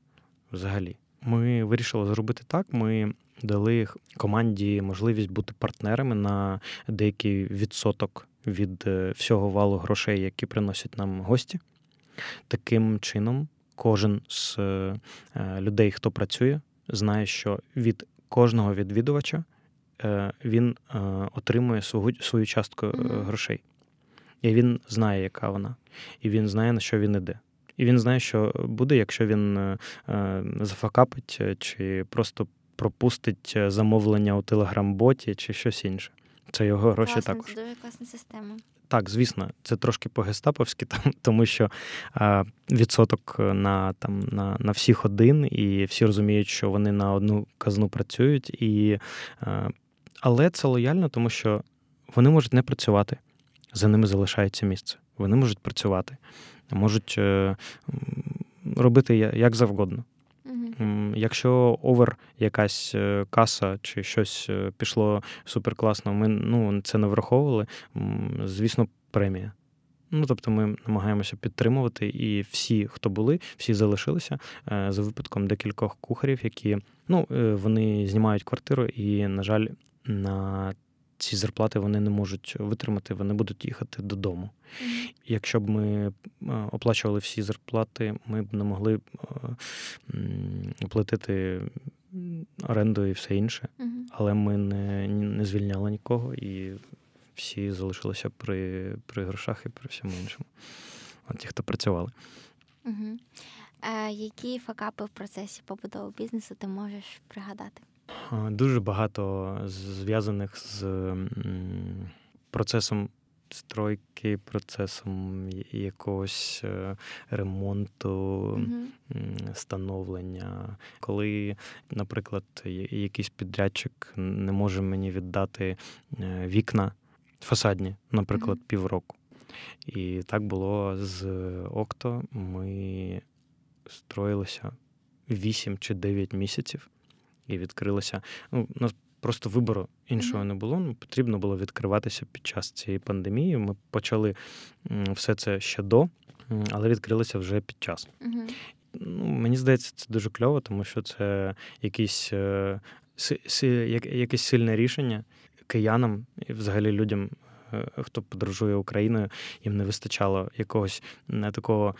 Взагалі. Ми вирішили зробити так. Ми дали команді можливість бути партнерами на деякий відсоток від е, всього валу грошей, які приносять нам гості. Таким чином, кожен з е, людей, хто працює, знає, що від кожного відвідувача е, він отримує свою частку грошей. І він знає, яка вона, і він знає, на що він іде. І він знає, що буде, якщо він е, е, зафакапить е, чи просто пропустить замовлення у телеграм-боті чи щось інше. Це його гроші Класно, також. Це дуже класна система. Так, звісно, це трошки по-гестаповськи, там, тому що а, відсоток на там на на всіх один, і всі розуміють, що вони на одну казну працюють, і, а, але це лояльно, тому що вони можуть не працювати за ними залишається місце. Вони можуть працювати, можуть е, робити як завгодно. Якщо овер якась е, каса чи щось е, пішло суперкласно, ми ну, це не враховували, звісно, премія. Ну, тобто ми намагаємося підтримувати, і всі, хто були, всі залишилися за випадком декількох кухарів, які ну, вони знімають квартиру, і, на жаль, на ці зарплати вони не можуть витримати, вони будуть їхати додому. Mm-hmm. Якщо б ми е, оплачували всі зарплати, ми б не могли е, оплатити оренду і все інше, mm-hmm. але ми не не звільняли нікого і всі залишилися при при грошах і при всьому іншому. От ті, хто працювали. Угу. А Які факапи в процесі побудови бізнесу ти можеш пригадати? Дуже багато зв'язаних з процесом стройки, процесом якогось е, ремонту, mm-hmm. становлення. Коли, наприклад, якийсь підрядчик не може мені віддати е, вікна фасадні, наприклад, mm-hmm. півроку. І так було з Окто. Ми строїлися 8 чи 9 місяців і відкрилося. Ну, просто вибору іншого не було. Ну, Потрібно було відкриватися під час цієї пандемії. Ми почали все це ще до, але відкрилися вже під час. Ну, Мені здається, це дуже кльово, тому що це якийсь, е, якесь сильне рішення киянам і взагалі людям хто подорожує Україною, їм не вистачало якогось такого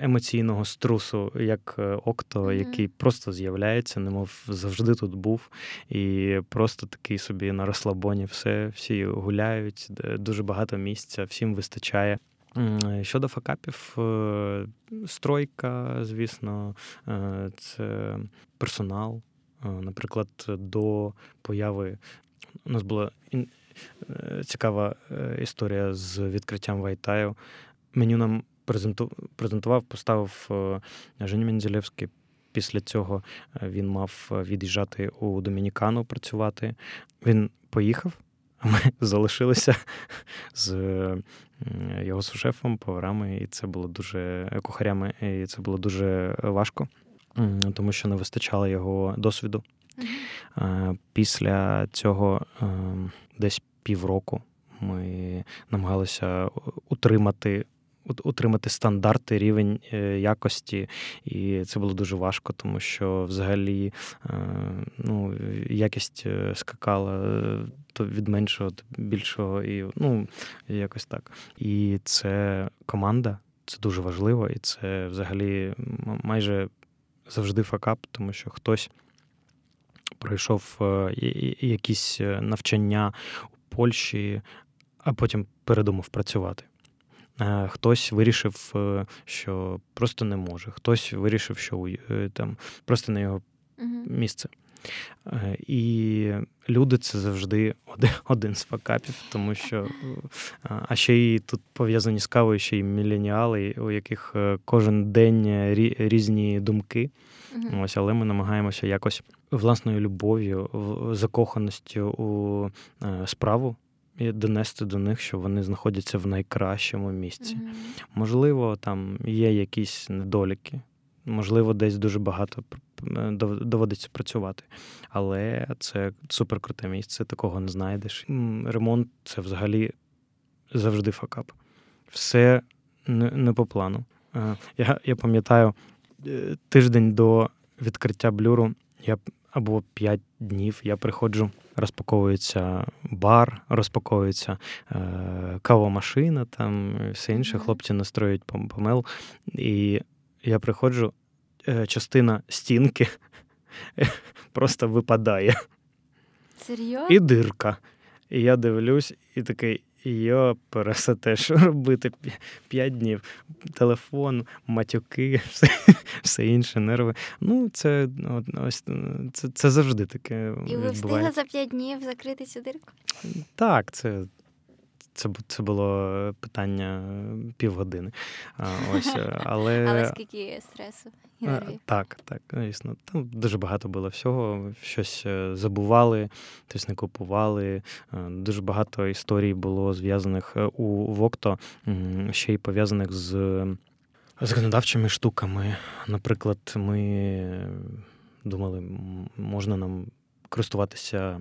емоційного струсу, як е, Окто, mm-hmm. який просто з'являється, немов завжди тут був, і просто такий собі на розслабоні все, всі гуляють, дуже багато місця, всім вистачає. Щодо факапів, е, стройка, звісно, це персонал. Наприклад, до появи у нас була Е, цікава е, історія з відкриттям Вайтаю. Меню нам презентував, поставив е, Жені Мензелевський. Після цього він мав від'їжджати у Домінікану працювати. Він поїхав, а ми залишилися з його сушефом, поварами, і це було дуже кухарями, і це було дуже важко, тому що не вистачало його досвіду. Після цього ем, десь півроку ми намагалися утримати. Утримати стандарти, рівень е, якості, і це було дуже важко, тому що взагалі е, ну, якість е, скакала то від меншого до більшого, і ну якось так. І це команда, це дуже важливо, і це взагалі майже завжди факап, тому що хтось пройшов якісь навчання у Польщі, а потім передумав працювати. Хтось вирішив, що просто не може, хтось вирішив, що там просто не його місце. І люди це завжди один з факапів, тому що а ще й тут пов'язані з кавою ще й міленіали, у яких кожен день різні думки. Ось, але ми намагаємося якось власною любов'ю, закоханістю у справу і донести до них, що вони знаходяться в найкращому місці. Mm-hmm. Можливо, там є якісь недоліки, можливо, десь дуже багато доводиться працювати. Але це суперкруте місце, такого не знайдеш. Ремонт це взагалі завжди факап. Все не, по плану. Я я пам'ятаю, е, тиждень до відкриття блюру я або 5 днів я приходжу, розпаковується бар, розпаковується е, кавомашина, там все інше. Хлопці настроюють помел. І я приходжу, е, частина стінки просто випадає. Серйозно? І дирка. І я дивлюсь, і такий, йо, пересете, що робити? П'ять днів. Телефон, матюки, все все інше, нерви. Ну, це ось це, це завжди таке. І ви встигли за п'ять днів закрити цю дирку? Так, це це це було питання півгодини. Ось, Але але скільки стресу і нервів? Так, так, звісно. Там дуже багато було всього. Щось е, забували, щось не купували. Дуже багато історій було зв'язаних е, у Вокто, ще й пов'язаних з законодавчими штуками. Наприклад, ми думали, можна нам користуватися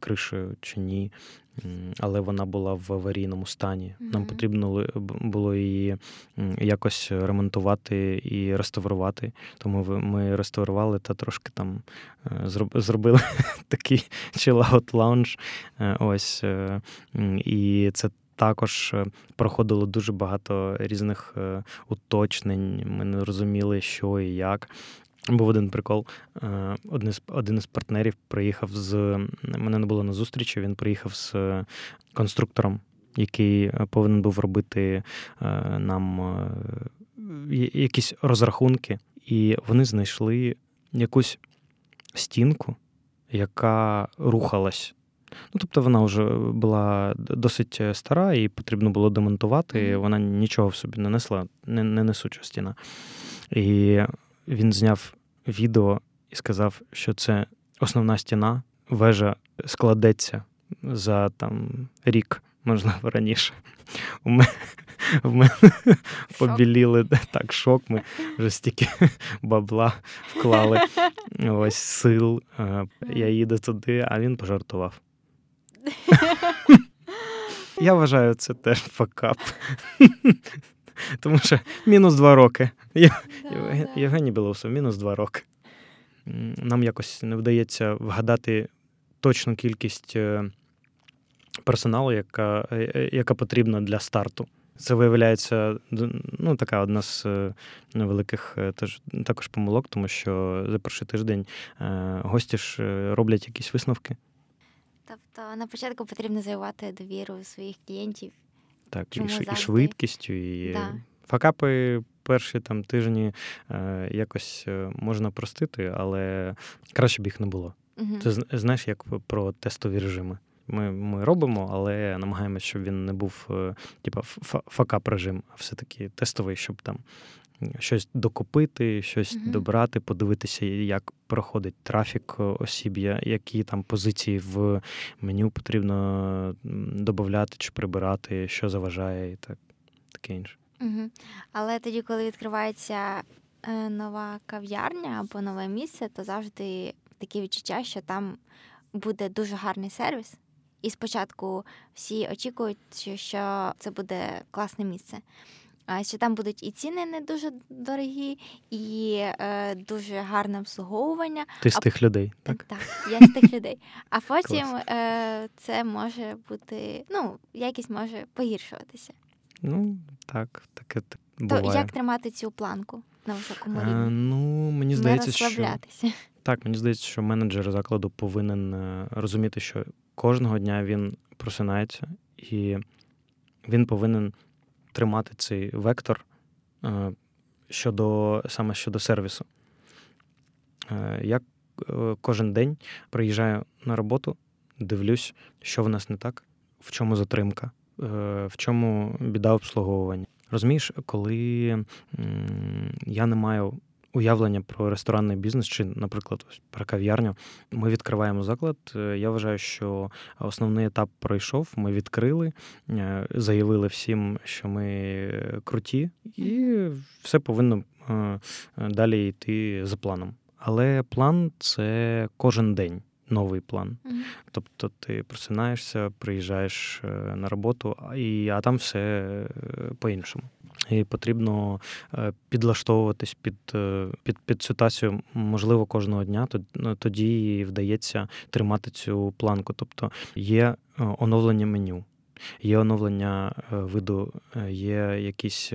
кришею чи ні але вона була в аварійному стані. Mm-hmm. Нам потрібно було її якось ремонтувати і реставрувати. Тому ми реставрували та трошки там е, зробили такий чилаут лаунж. Е, ось е, і це. Також проходило дуже багато різних уточнень. Ми не розуміли, що і як. Був один прикол. Е, один з один із партнерів приїхав з мене не було на зустрічі. Він приїхав з конструктором, який е, повинен був робити е, нам якісь розрахунки, і вони знайшли якусь стінку, яка рухалась. Ну, тобто вона вже була досить стара, і потрібно було демонтувати. Вона нічого в собі не несла, не, не несуча стіна. І він зняв відео і сказав, що це основна стіна, вежа складеться за там рік, можливо, раніше. У мене в мене побіліли так, шок. Ми вже стільки бабла вклали. Ось сил. Я їду туди, а він пожартував. Я вважаю, це теж факап. Тому що мінус два роки. Євгеній Білоусов, мінус два роки. Нам якось не вдається вгадати точну кількість е, персоналу, яка е, е, яка потрібна для старту. Це виявляється ну, така одна з невеликих теж, також помилок, тому що за перший тиждень гості ж роблять якісь висновки. Тобто на початку потрібно завивати довіру своїх клієнтів. Так, і, і швидкістю, і да. факапи перші там тижні е, якось е, можна простити, але краще б їх не було. Угу. Це знаєш, як про тестові режими. Ми ми робимо, але намагаємося, щоб він не був е, типа факап режим, а все-таки тестовий, щоб там щось докупити, щось mm добрати, подивитися, як проходить трафік осіб, які там позиції в меню потрібно додати чи прибирати, що заважає, і так таке інше. Угу. Але тоді, коли відкривається е, нова кав'ярня або нове місце, то завжди таке відчуття, що там буде дуже гарний сервіс. І спочатку всі очікують, що це буде класне місце. Що там будуть і ціни не дуже дорогі, і е, дуже гарне обслуговування. Ти з а... тих людей, так? Так, я з тих людей. А потім е, це може бути, ну, якість може погіршуватися. Ну, так, таке буває. То як тримати цю планку на високому рівні? А, ну, мені здається, що так, мені здається, що менеджер закладу повинен е, розуміти, що кожного дня він просинається, і він повинен тримати цей вектор щодо саме щодо сервісу. Я кожен день приїжджаю на роботу, дивлюсь, що в нас не так, в чому затримка, в чому біда обслуговування. Розумієш, коли я не маю уявлення про ресторанний бізнес, чи, наприклад, ось про кав'ярню, ми відкриваємо заклад. Е, я вважаю, що основний етап пройшов. Ми відкрили, е, заявили всім, що ми круті, і все повинно е, далі йти за планом. Але план це кожен день. Новий план. Mm-hmm. Тобто ти просинаєшся, приїжджаєш на роботу, і, а там все по-іншому і потрібно е, підлаштовуватись під е, під, під ситуацію, можливо, кожного дня. Ну, тоді вдається тримати цю планку. Тобто є е, оновлення меню. Є оновлення виду, є якісь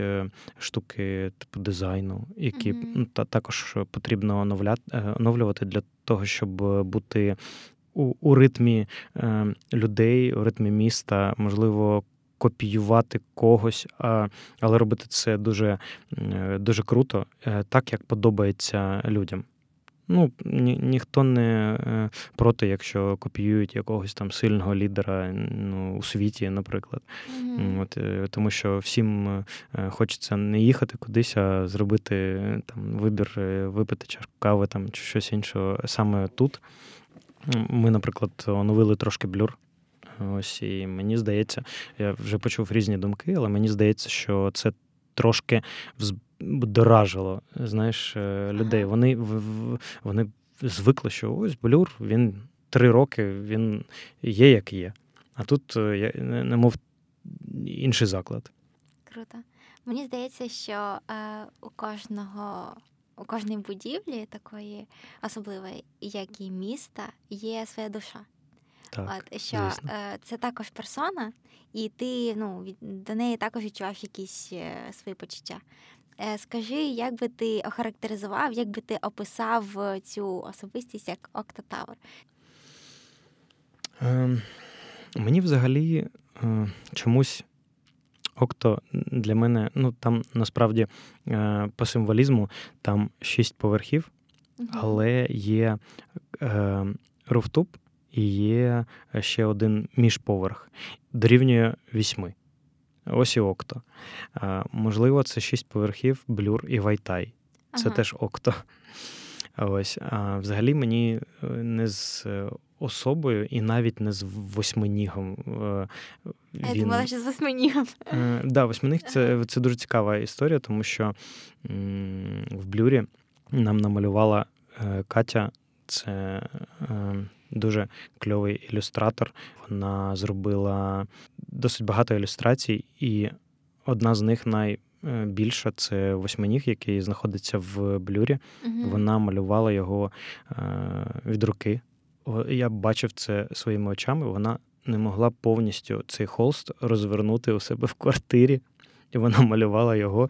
штуки типу дизайну, які mm-hmm. та, також потрібно оновляти, оновлювати для того, щоб бути у, у ритмі людей, у ритмі міста, можливо, копіювати когось, але робити це дуже е, дуже круто, е, так як подобається людям. Ну, ні, ніхто не е, проти, якщо копіюють якогось там сильного лідера ну, у світі, наприклад. Mm-hmm. От, Тому що всім хочеться не їхати кудись, а зробити там вибір, випити чашку кави там, чи щось іншого саме тут. Ми, наприклад, оновили трошки блюр. Ось і мені здається, я вже почув різні думки, але мені здається, що це трошки доражило знаєш, е, людей. Вони вони звикли, що ось блюр, він три роки він є, як є. А тут е, я немов інший заклад. Круто. Мені здається, що е, у кожного. У кожній будівлі такої особливої, як і міста, є своя душа. Так, От, що е, це також персона, і ти ну, від, до неї також відчуваєш якісь е, свої почуття. Е, Скажи, як би ти охарактеризував, як би ти описав цю особистість як Октотавр? Е, мені взагалі е, чомусь. Окто для мене, ну там насправді е, по символізму там шість поверхів, але є е, руфтуп, і є е, ще один міжповерх, дорівнює вісьми. Ось і окто. Можливо, це шість поверхів, блюр і вайтай. Це ага. теж окто. Ось. А взагалі мені е, не з е, особою і навіть не з восьминігом. Він... Я думала, що з восьминігом. Так, да, восьминіг це, це дуже цікава історія, тому що в блюрі нам намалювала Катя. Це дуже кльовий ілюстратор. Вона зробила досить багато ілюстрацій, і одна з них найбільша це восьминіг, який знаходиться в блюрі. Угу. Вона малювала його е, від руки. Я бачив це своїми очами. Вона не могла повністю цей холст розвернути у себе в квартирі і вона малювала його,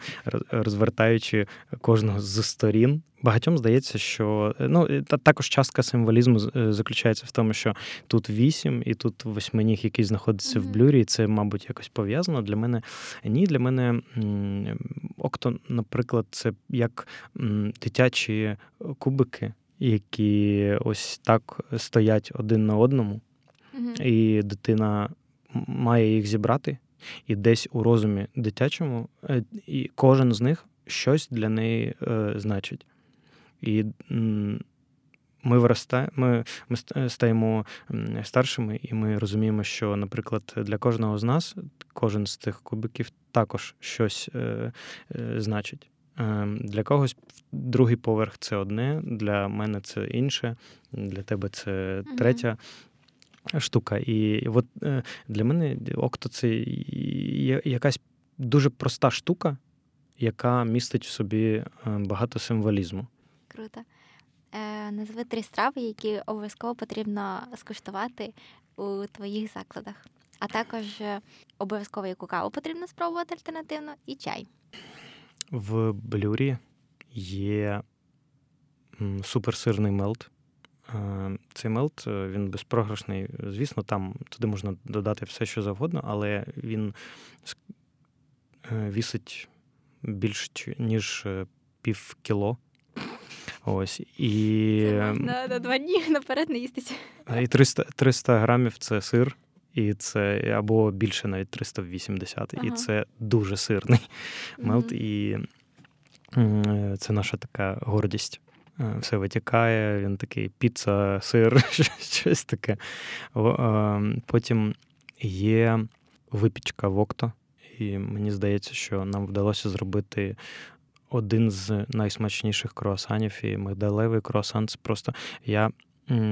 розвертаючи кожного з сторін. Багатьом здається, що ну також частка символізму е, заключається в тому, що тут вісім, і тут восьминіг, який знаходиться mm-hmm. в блюрі, і це, мабуть, якось пов'язано. Для мене ні. Для мене окто, наприклад, це як дитячі кубики, які ось так стоять один на одному, mm-hmm. і дитина має їх зібрати і десь у розумі дитячому, е, і кожен з них щось для неї е, значить. І ми виростаємо, ми, ми стаємо старшими, і ми розуміємо, що, наприклад, для кожного з нас кожен з цих кубиків також щось е, е, значить. Е, для когось другий поверх це одне, для мене це інше, для тебе це третя штука. І от е, для мене окто це якась дуже проста штука, яка містить в собі е, багато символізму. Круто. Е, Назви три страви, які обов'язково потрібно скуштувати у твоїх закладах. А також обов'язково яку каву потрібно спробувати альтернативно і чай. В блюрі є суперсирний мелт. Е, цей мелт е, він безпрограшний. Звісно, там туди можна додати все, що завгодно, але він вісить більш ніж пів кіло. Ось і Це можна на два дні наперед не їстися. І 300 300 грамів це сир, і це або більше навіть 380, ага. і це дуже сирний мелт. Mm-hmm. І це наша така гордість. Е, все витікає, він такий піца, сир, щось таке. Потім є випічка в окто, і мені здається, що нам вдалося зробити один з найсмачніших круасанів і мигдалевий круасан. Це просто я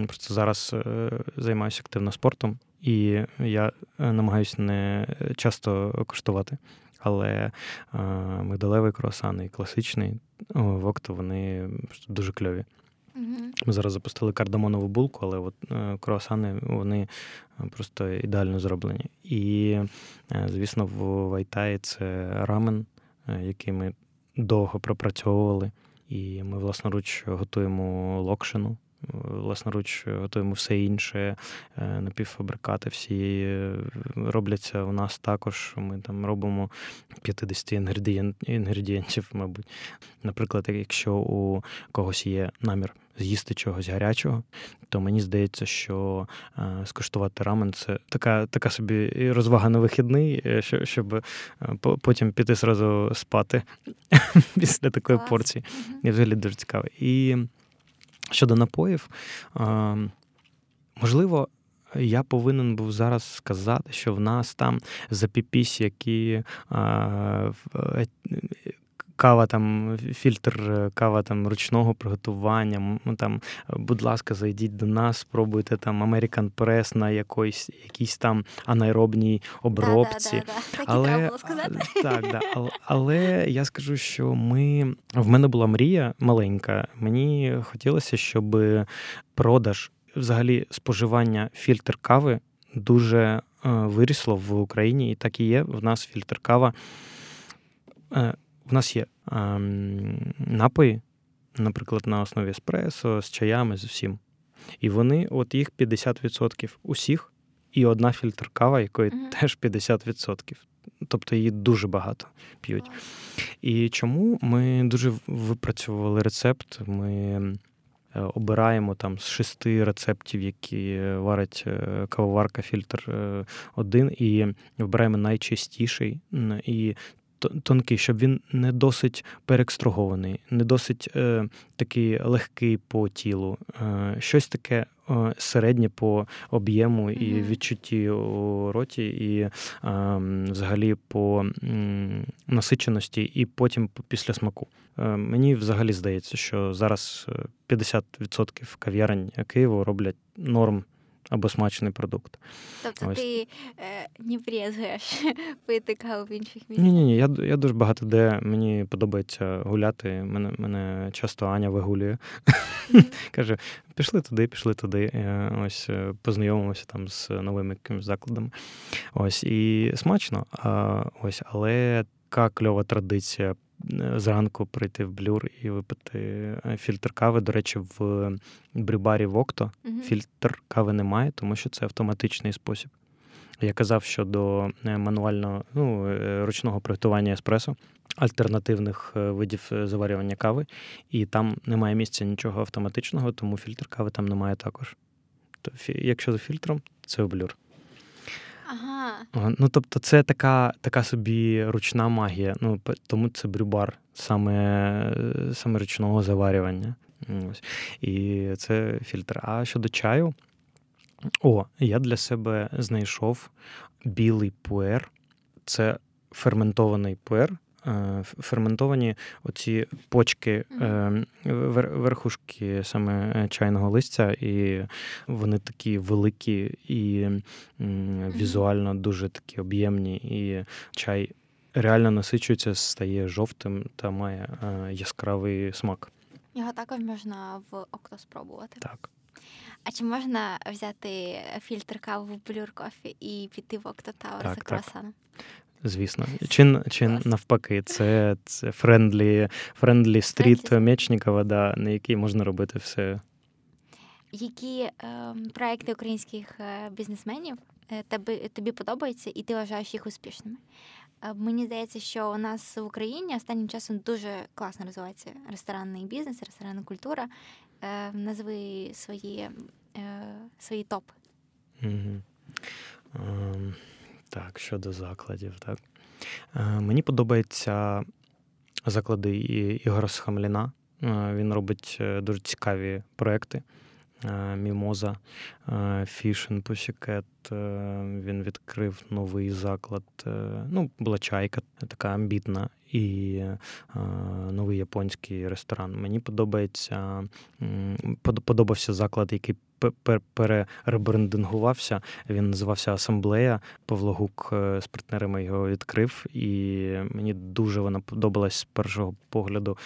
просто зараз е, займаюся активно спортом, і я е, намагаюся не часто коштувати. Але е, мигдалевий круасан і класичний в окто вони дуже кльові. Ми зараз запустили кардамонову булку, але от круасани вони просто ідеально зроблені. І, звісно, в Вайтаї це рамен, який ми довго пропрацьовували, і ми власноруч готуємо локшину. Власноруч готуємо все інше, е, напівфабрикати всі е, робляться у нас також. Ми там робимо 50 інгредієнтів, мабуть. Наприклад, якщо у когось є намір з'їсти чогось гарячого, то мені здається, що е, скуштувати рамен це така така собі розвага на вихідний, е, щоб е, потім піти зразу спати після такої порції. І взагалі дуже цікаво. І щодо напоїв, можливо. Я повинен був зараз сказати, що в нас там запіпісь, які а, кава там, фільтр, е, кава там ручного приготування. Там, будь ласка, зайдіть до нас, спробуйте там American Press на якоїсь, якійсь там анаеробній обробці. Але, так, да. але я скажу, що ми в мене була мрія маленька. Мені хотілося, щоб продаж, взагалі, споживання фільтр кави дуже е, вирісло в Україні, і так і є. В нас фільтр кава. В нас є ем, напої, наприклад, на основі еспресо, з чаями, з усім. І вони, от їх 50% усіх, і одна фільтр кава, якої uh-huh. теж 50%. Тобто її дуже багато п'ють. І чому ми дуже випрацьовували рецепт? Ми е, обираємо там з шести рецептів, які варить е, кавоварка фільтр е, один, і вибираємо найчастіший. І тонкий, щоб він не досить переекстрагований, не досить е, такий легкий по тілу, е, щось таке е, середнє по об'єму mm-hmm. і відчутті у роті, і е, взагалі по насиченості, і потім після смаку. Е, мені взагалі здається, що зараз 50% е, кав'ярень Києву роблять норм або смачний продукт. Тобто Ось. ти е, не брезгаєш пити каву в інших місцях? Ні, ні, ні. Я я дуже багато де мені подобається гуляти. Мене мене часто Аня вигулює. Каже: пішли туди, пішли туди. Е, ось е, познайомимося там з новими якимись закладами. Ось і смачно. Ось, але така кльова традиція зранку прийти в блюр і випити е, фільтр кави. До речі, в брюбарі Вокто uh фільтр кави немає, тому що це автоматичний спосіб. Я казав щодо е, мануального ну, ручного приготування еспресо, альтернативних видів заварювання кави, і там немає місця нічого автоматичного, тому фільтр кави там немає також. То, Якщо за фільтром, це блюр. Ага. Ну, тобто, це така така собі ручна магія. Ну, Тому це брюбар саме саме ручного заварювання. Ось. І це фільтр. А щодо чаю, о, я для себе знайшов білий пуер. Це ферментований пуер. Е, ферментовані оці почки е, верхушки саме е, чайного листя, і вони такі великі і візуально дуже такі об'ємні, і чай реально насичується, стає жовтим та має яскравий смак. Його також можна в Octo спробувати. Так. А чи можна взяти фільтр кави в Blur Coffee і піти в Octo Tower за круасаном? Звісно, чи чи навпаки, це це friendly friendly street Мечникова, да, на якій можна робити все. Які е, проекти українських е, бізнесменів е, тобі, тобі подобаються, і ти вважаєш їх успішними? Мені здається, що у нас в Україні останнім часом дуже класно розвивається ресторанний бізнес, ресторанна культура. Е, назви свої е, свої топи. Угу. Ем, так, щодо закладів, так. Е, мені подобаються заклади Ігора Схамліна. Він робить дуже цікаві проекти. Мімоза, Фішен Пусікет. Він відкрив новий заклад. Ну, була чайка, така амбітна, і новий японський ресторан. Мені подобається подобався заклад, який переребрендингувався. Він називався Асамблея. Павло Гук е, з партнерами його відкрив, і мені дуже вона подобалась з першого погляду.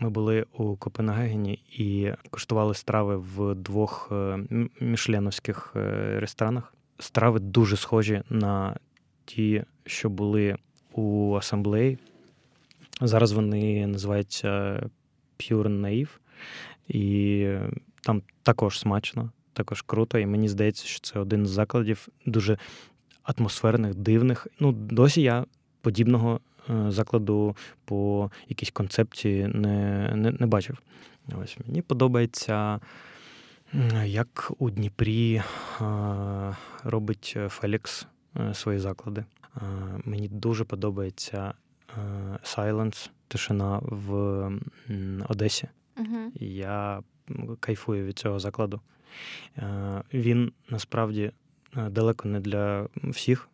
Ми були у Копенгагені і куштували страви в двох е, мішленовських е, ресторанах. Страви дуже схожі на ті, що були у асамблеї. Зараз вони називаються Pure Naive, і там також смачно, також круто. І мені здається, що це один з закладів дуже атмосферних, дивних. Ну, досі я подібного закладу по якійсь концепції не, не, не бачив. Ось Мені подобається, як у Дніпрі е, робить Фелікс е, свої заклади. Мені дуже подобається Silence, тишина в Одесі. uh Я кайфую від цього закладу. Він насправді далеко не для всіх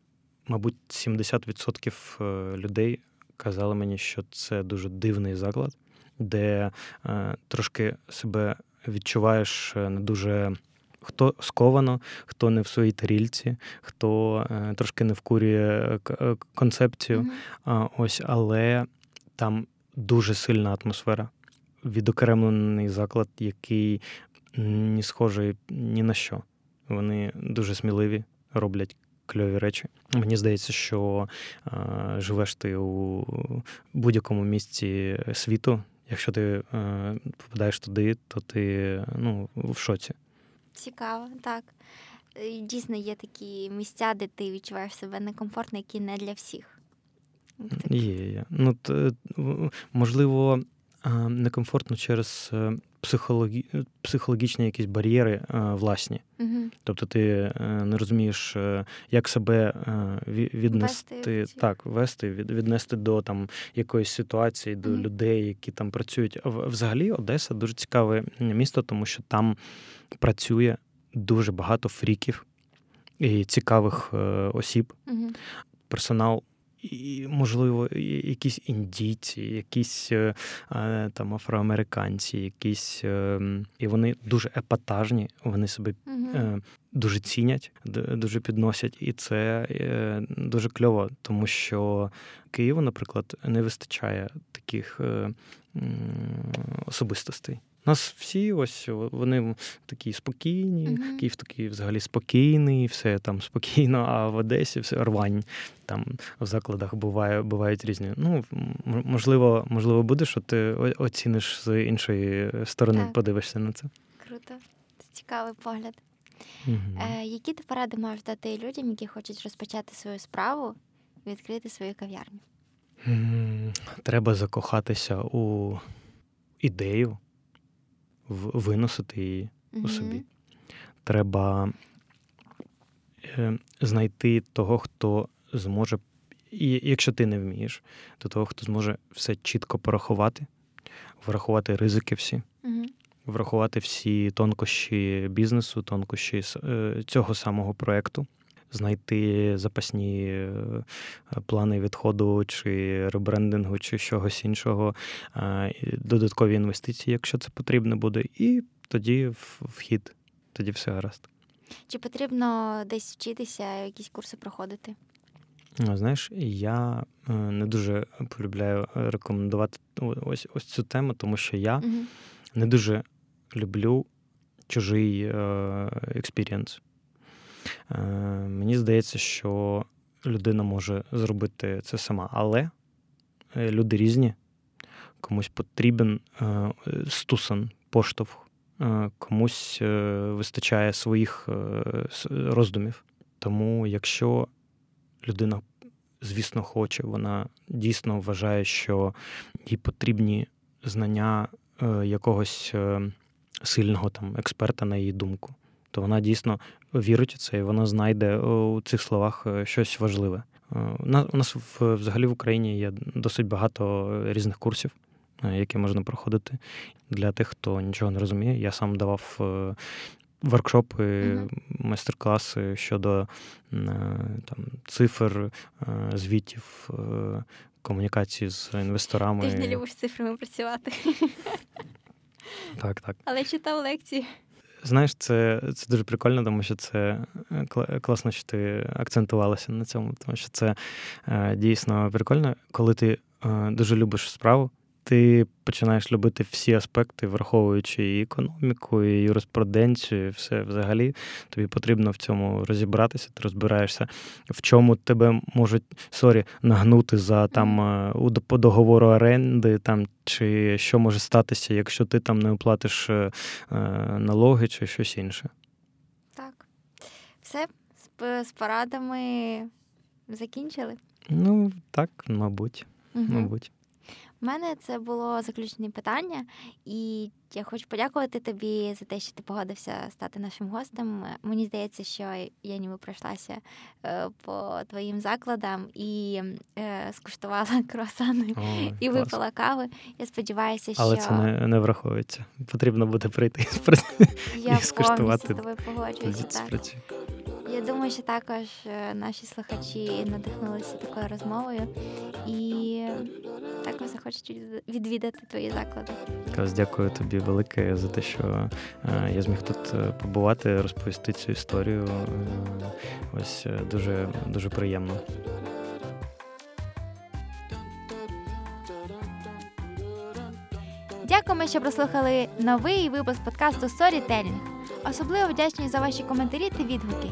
мабуть, 70% е, людей казали мені, що це дуже дивний заклад, де е, трошки себе відчуваєш е, не дуже. Хто сковано, хто не в своїй тарільці, хто е, трошки не вкурює концепцію. Mm-hmm. Ось, але там дуже сильна атмосфера. Відокремлений заклад, який не схожий ні на що. Вони дуже сміливі, роблять кльові речі. Мені здається, що е, живеш ти у будь-якому місці світу. Якщо ти е, попадаєш туди, то ти ну, в шоці. Цікаво, так. Дійсно, є такі місця, де ти відчуваєш себе некомфортно, які не для всіх. Є, є. Ну, т, можливо, некомфортно через е, психологі... психологічні якісь бар'єри е, власні. Угу. Тобто ти е, не розумієш, як себе віднести вести, так, вести, віднести до там якоїсь ситуації, до угу. людей, які там працюють. Взагалі, Одеса дуже цікаве місто, тому що там працює дуже багато фріків і цікавих осіб. Угу. Персонал і, можливо, якісь індійці, якісь е, е, там афроамериканці, якісь ем, і вони дуже епатажні, вони себе угу. дуже цінять, дуже підносять, і це дуже кльово, тому що Києву, наприклад, не вистачає таких особистостей. Нас всі ось вони такі спокійні, uh-huh. Київ такий взагалі спокійний, все там спокійно, а в Одесі все рвань. Там в закладах буває, бувають різні. Ну, можливо, можливо, буде, що ти оціниш з іншої сторони, так. подивишся на це. Круто, це цікавий погляд. Uh-huh. Е, Які ти поради можеш дати людям, які хочуть розпочати свою справу і відкрити свою кав'ярню? Треба закохатися у ідею виносити її у собі. Треба е, знайти того, хто зможе, і якщо ти не вмієш, то того, хто зможе все чітко порахувати, врахувати ризики всі, врахувати всі тонкощі бізнесу, тонкощі е, цього самого проєкту. Знайти запасні е, плани відходу чи ребрендингу, чи чогось іншого, додаткові інвестиції, якщо це потрібно буде, і тоді вхід, тоді все гаразд. Чи потрібно десь вчитися, якісь курси проходити? Знаєш, я е, не дуже полюбляю рекомендувати ось ось цю тему, тому що я угу. не дуже люблю чужий experience. Е, мені здається, що людина може зробити це сама, але е, люди різні, комусь потрібен е, стусан, поштовх, комусь вистачає своїх роздумів. Тому, якщо людина звісно, хоче. Вона дійсно вважає, що їй потрібні знання якогось сильного там експерта, на її думку. То вона дійсно вірить у це, і вона знайде у цих словах щось важливе. У нас взагалі в Україні є досить багато різних курсів, які можна проходити для тих, хто нічого не розуміє. Я сам давав воркшопи, mm майстер-класи щодо е, там, цифр, е, звітів, е, комунікації з інвесторами. Ти ж не любиш цифрами працювати. Так, так. Але читав лекції. Знаєш, це це дуже прикольно, тому що це класно, що ти акцентувалася на цьому, тому що це дійсно прикольно, коли ти дуже любиш справу ти починаєш любити всі аспекти, враховуючи і економіку, і юриспруденцію, і все взагалі. Тобі потрібно в цьому розібратися, ти розбираєшся, в чому тебе можуть sorry, нагнути за там е, по договору оренди, там чи що може статися, якщо ти там не оплатиш е, е, налоги чи щось інше. Так. Все з порадами закінчили? Ну, так, мабуть. Угу. мабуть. Мене це було заключне питання, і я хочу подякувати тобі за те, що ти погодився стати нашим гостем. Мені здається, що я ніби пройшлася е, по твоїм закладам і е, скуштувала круасани Ой, і клас. випила кави. Я сподіваюся, що але це не не враховується. Потрібно буде прийти і скуштувати. Я з тобою погоджуюся. так. Я думаю, що також е, наші слухачі надихнулися такою розмовою і також захочуть відвідати твої заклади. Каз, дякую тобі велике за те, що е, я зміг тут е, побувати, розповісти цю історію. Ось дуже дуже приємно. Дякуємо, що прослухали новий випуск подкасту Storytelling. Особливо вдячні за ваші коментарі та відгуки.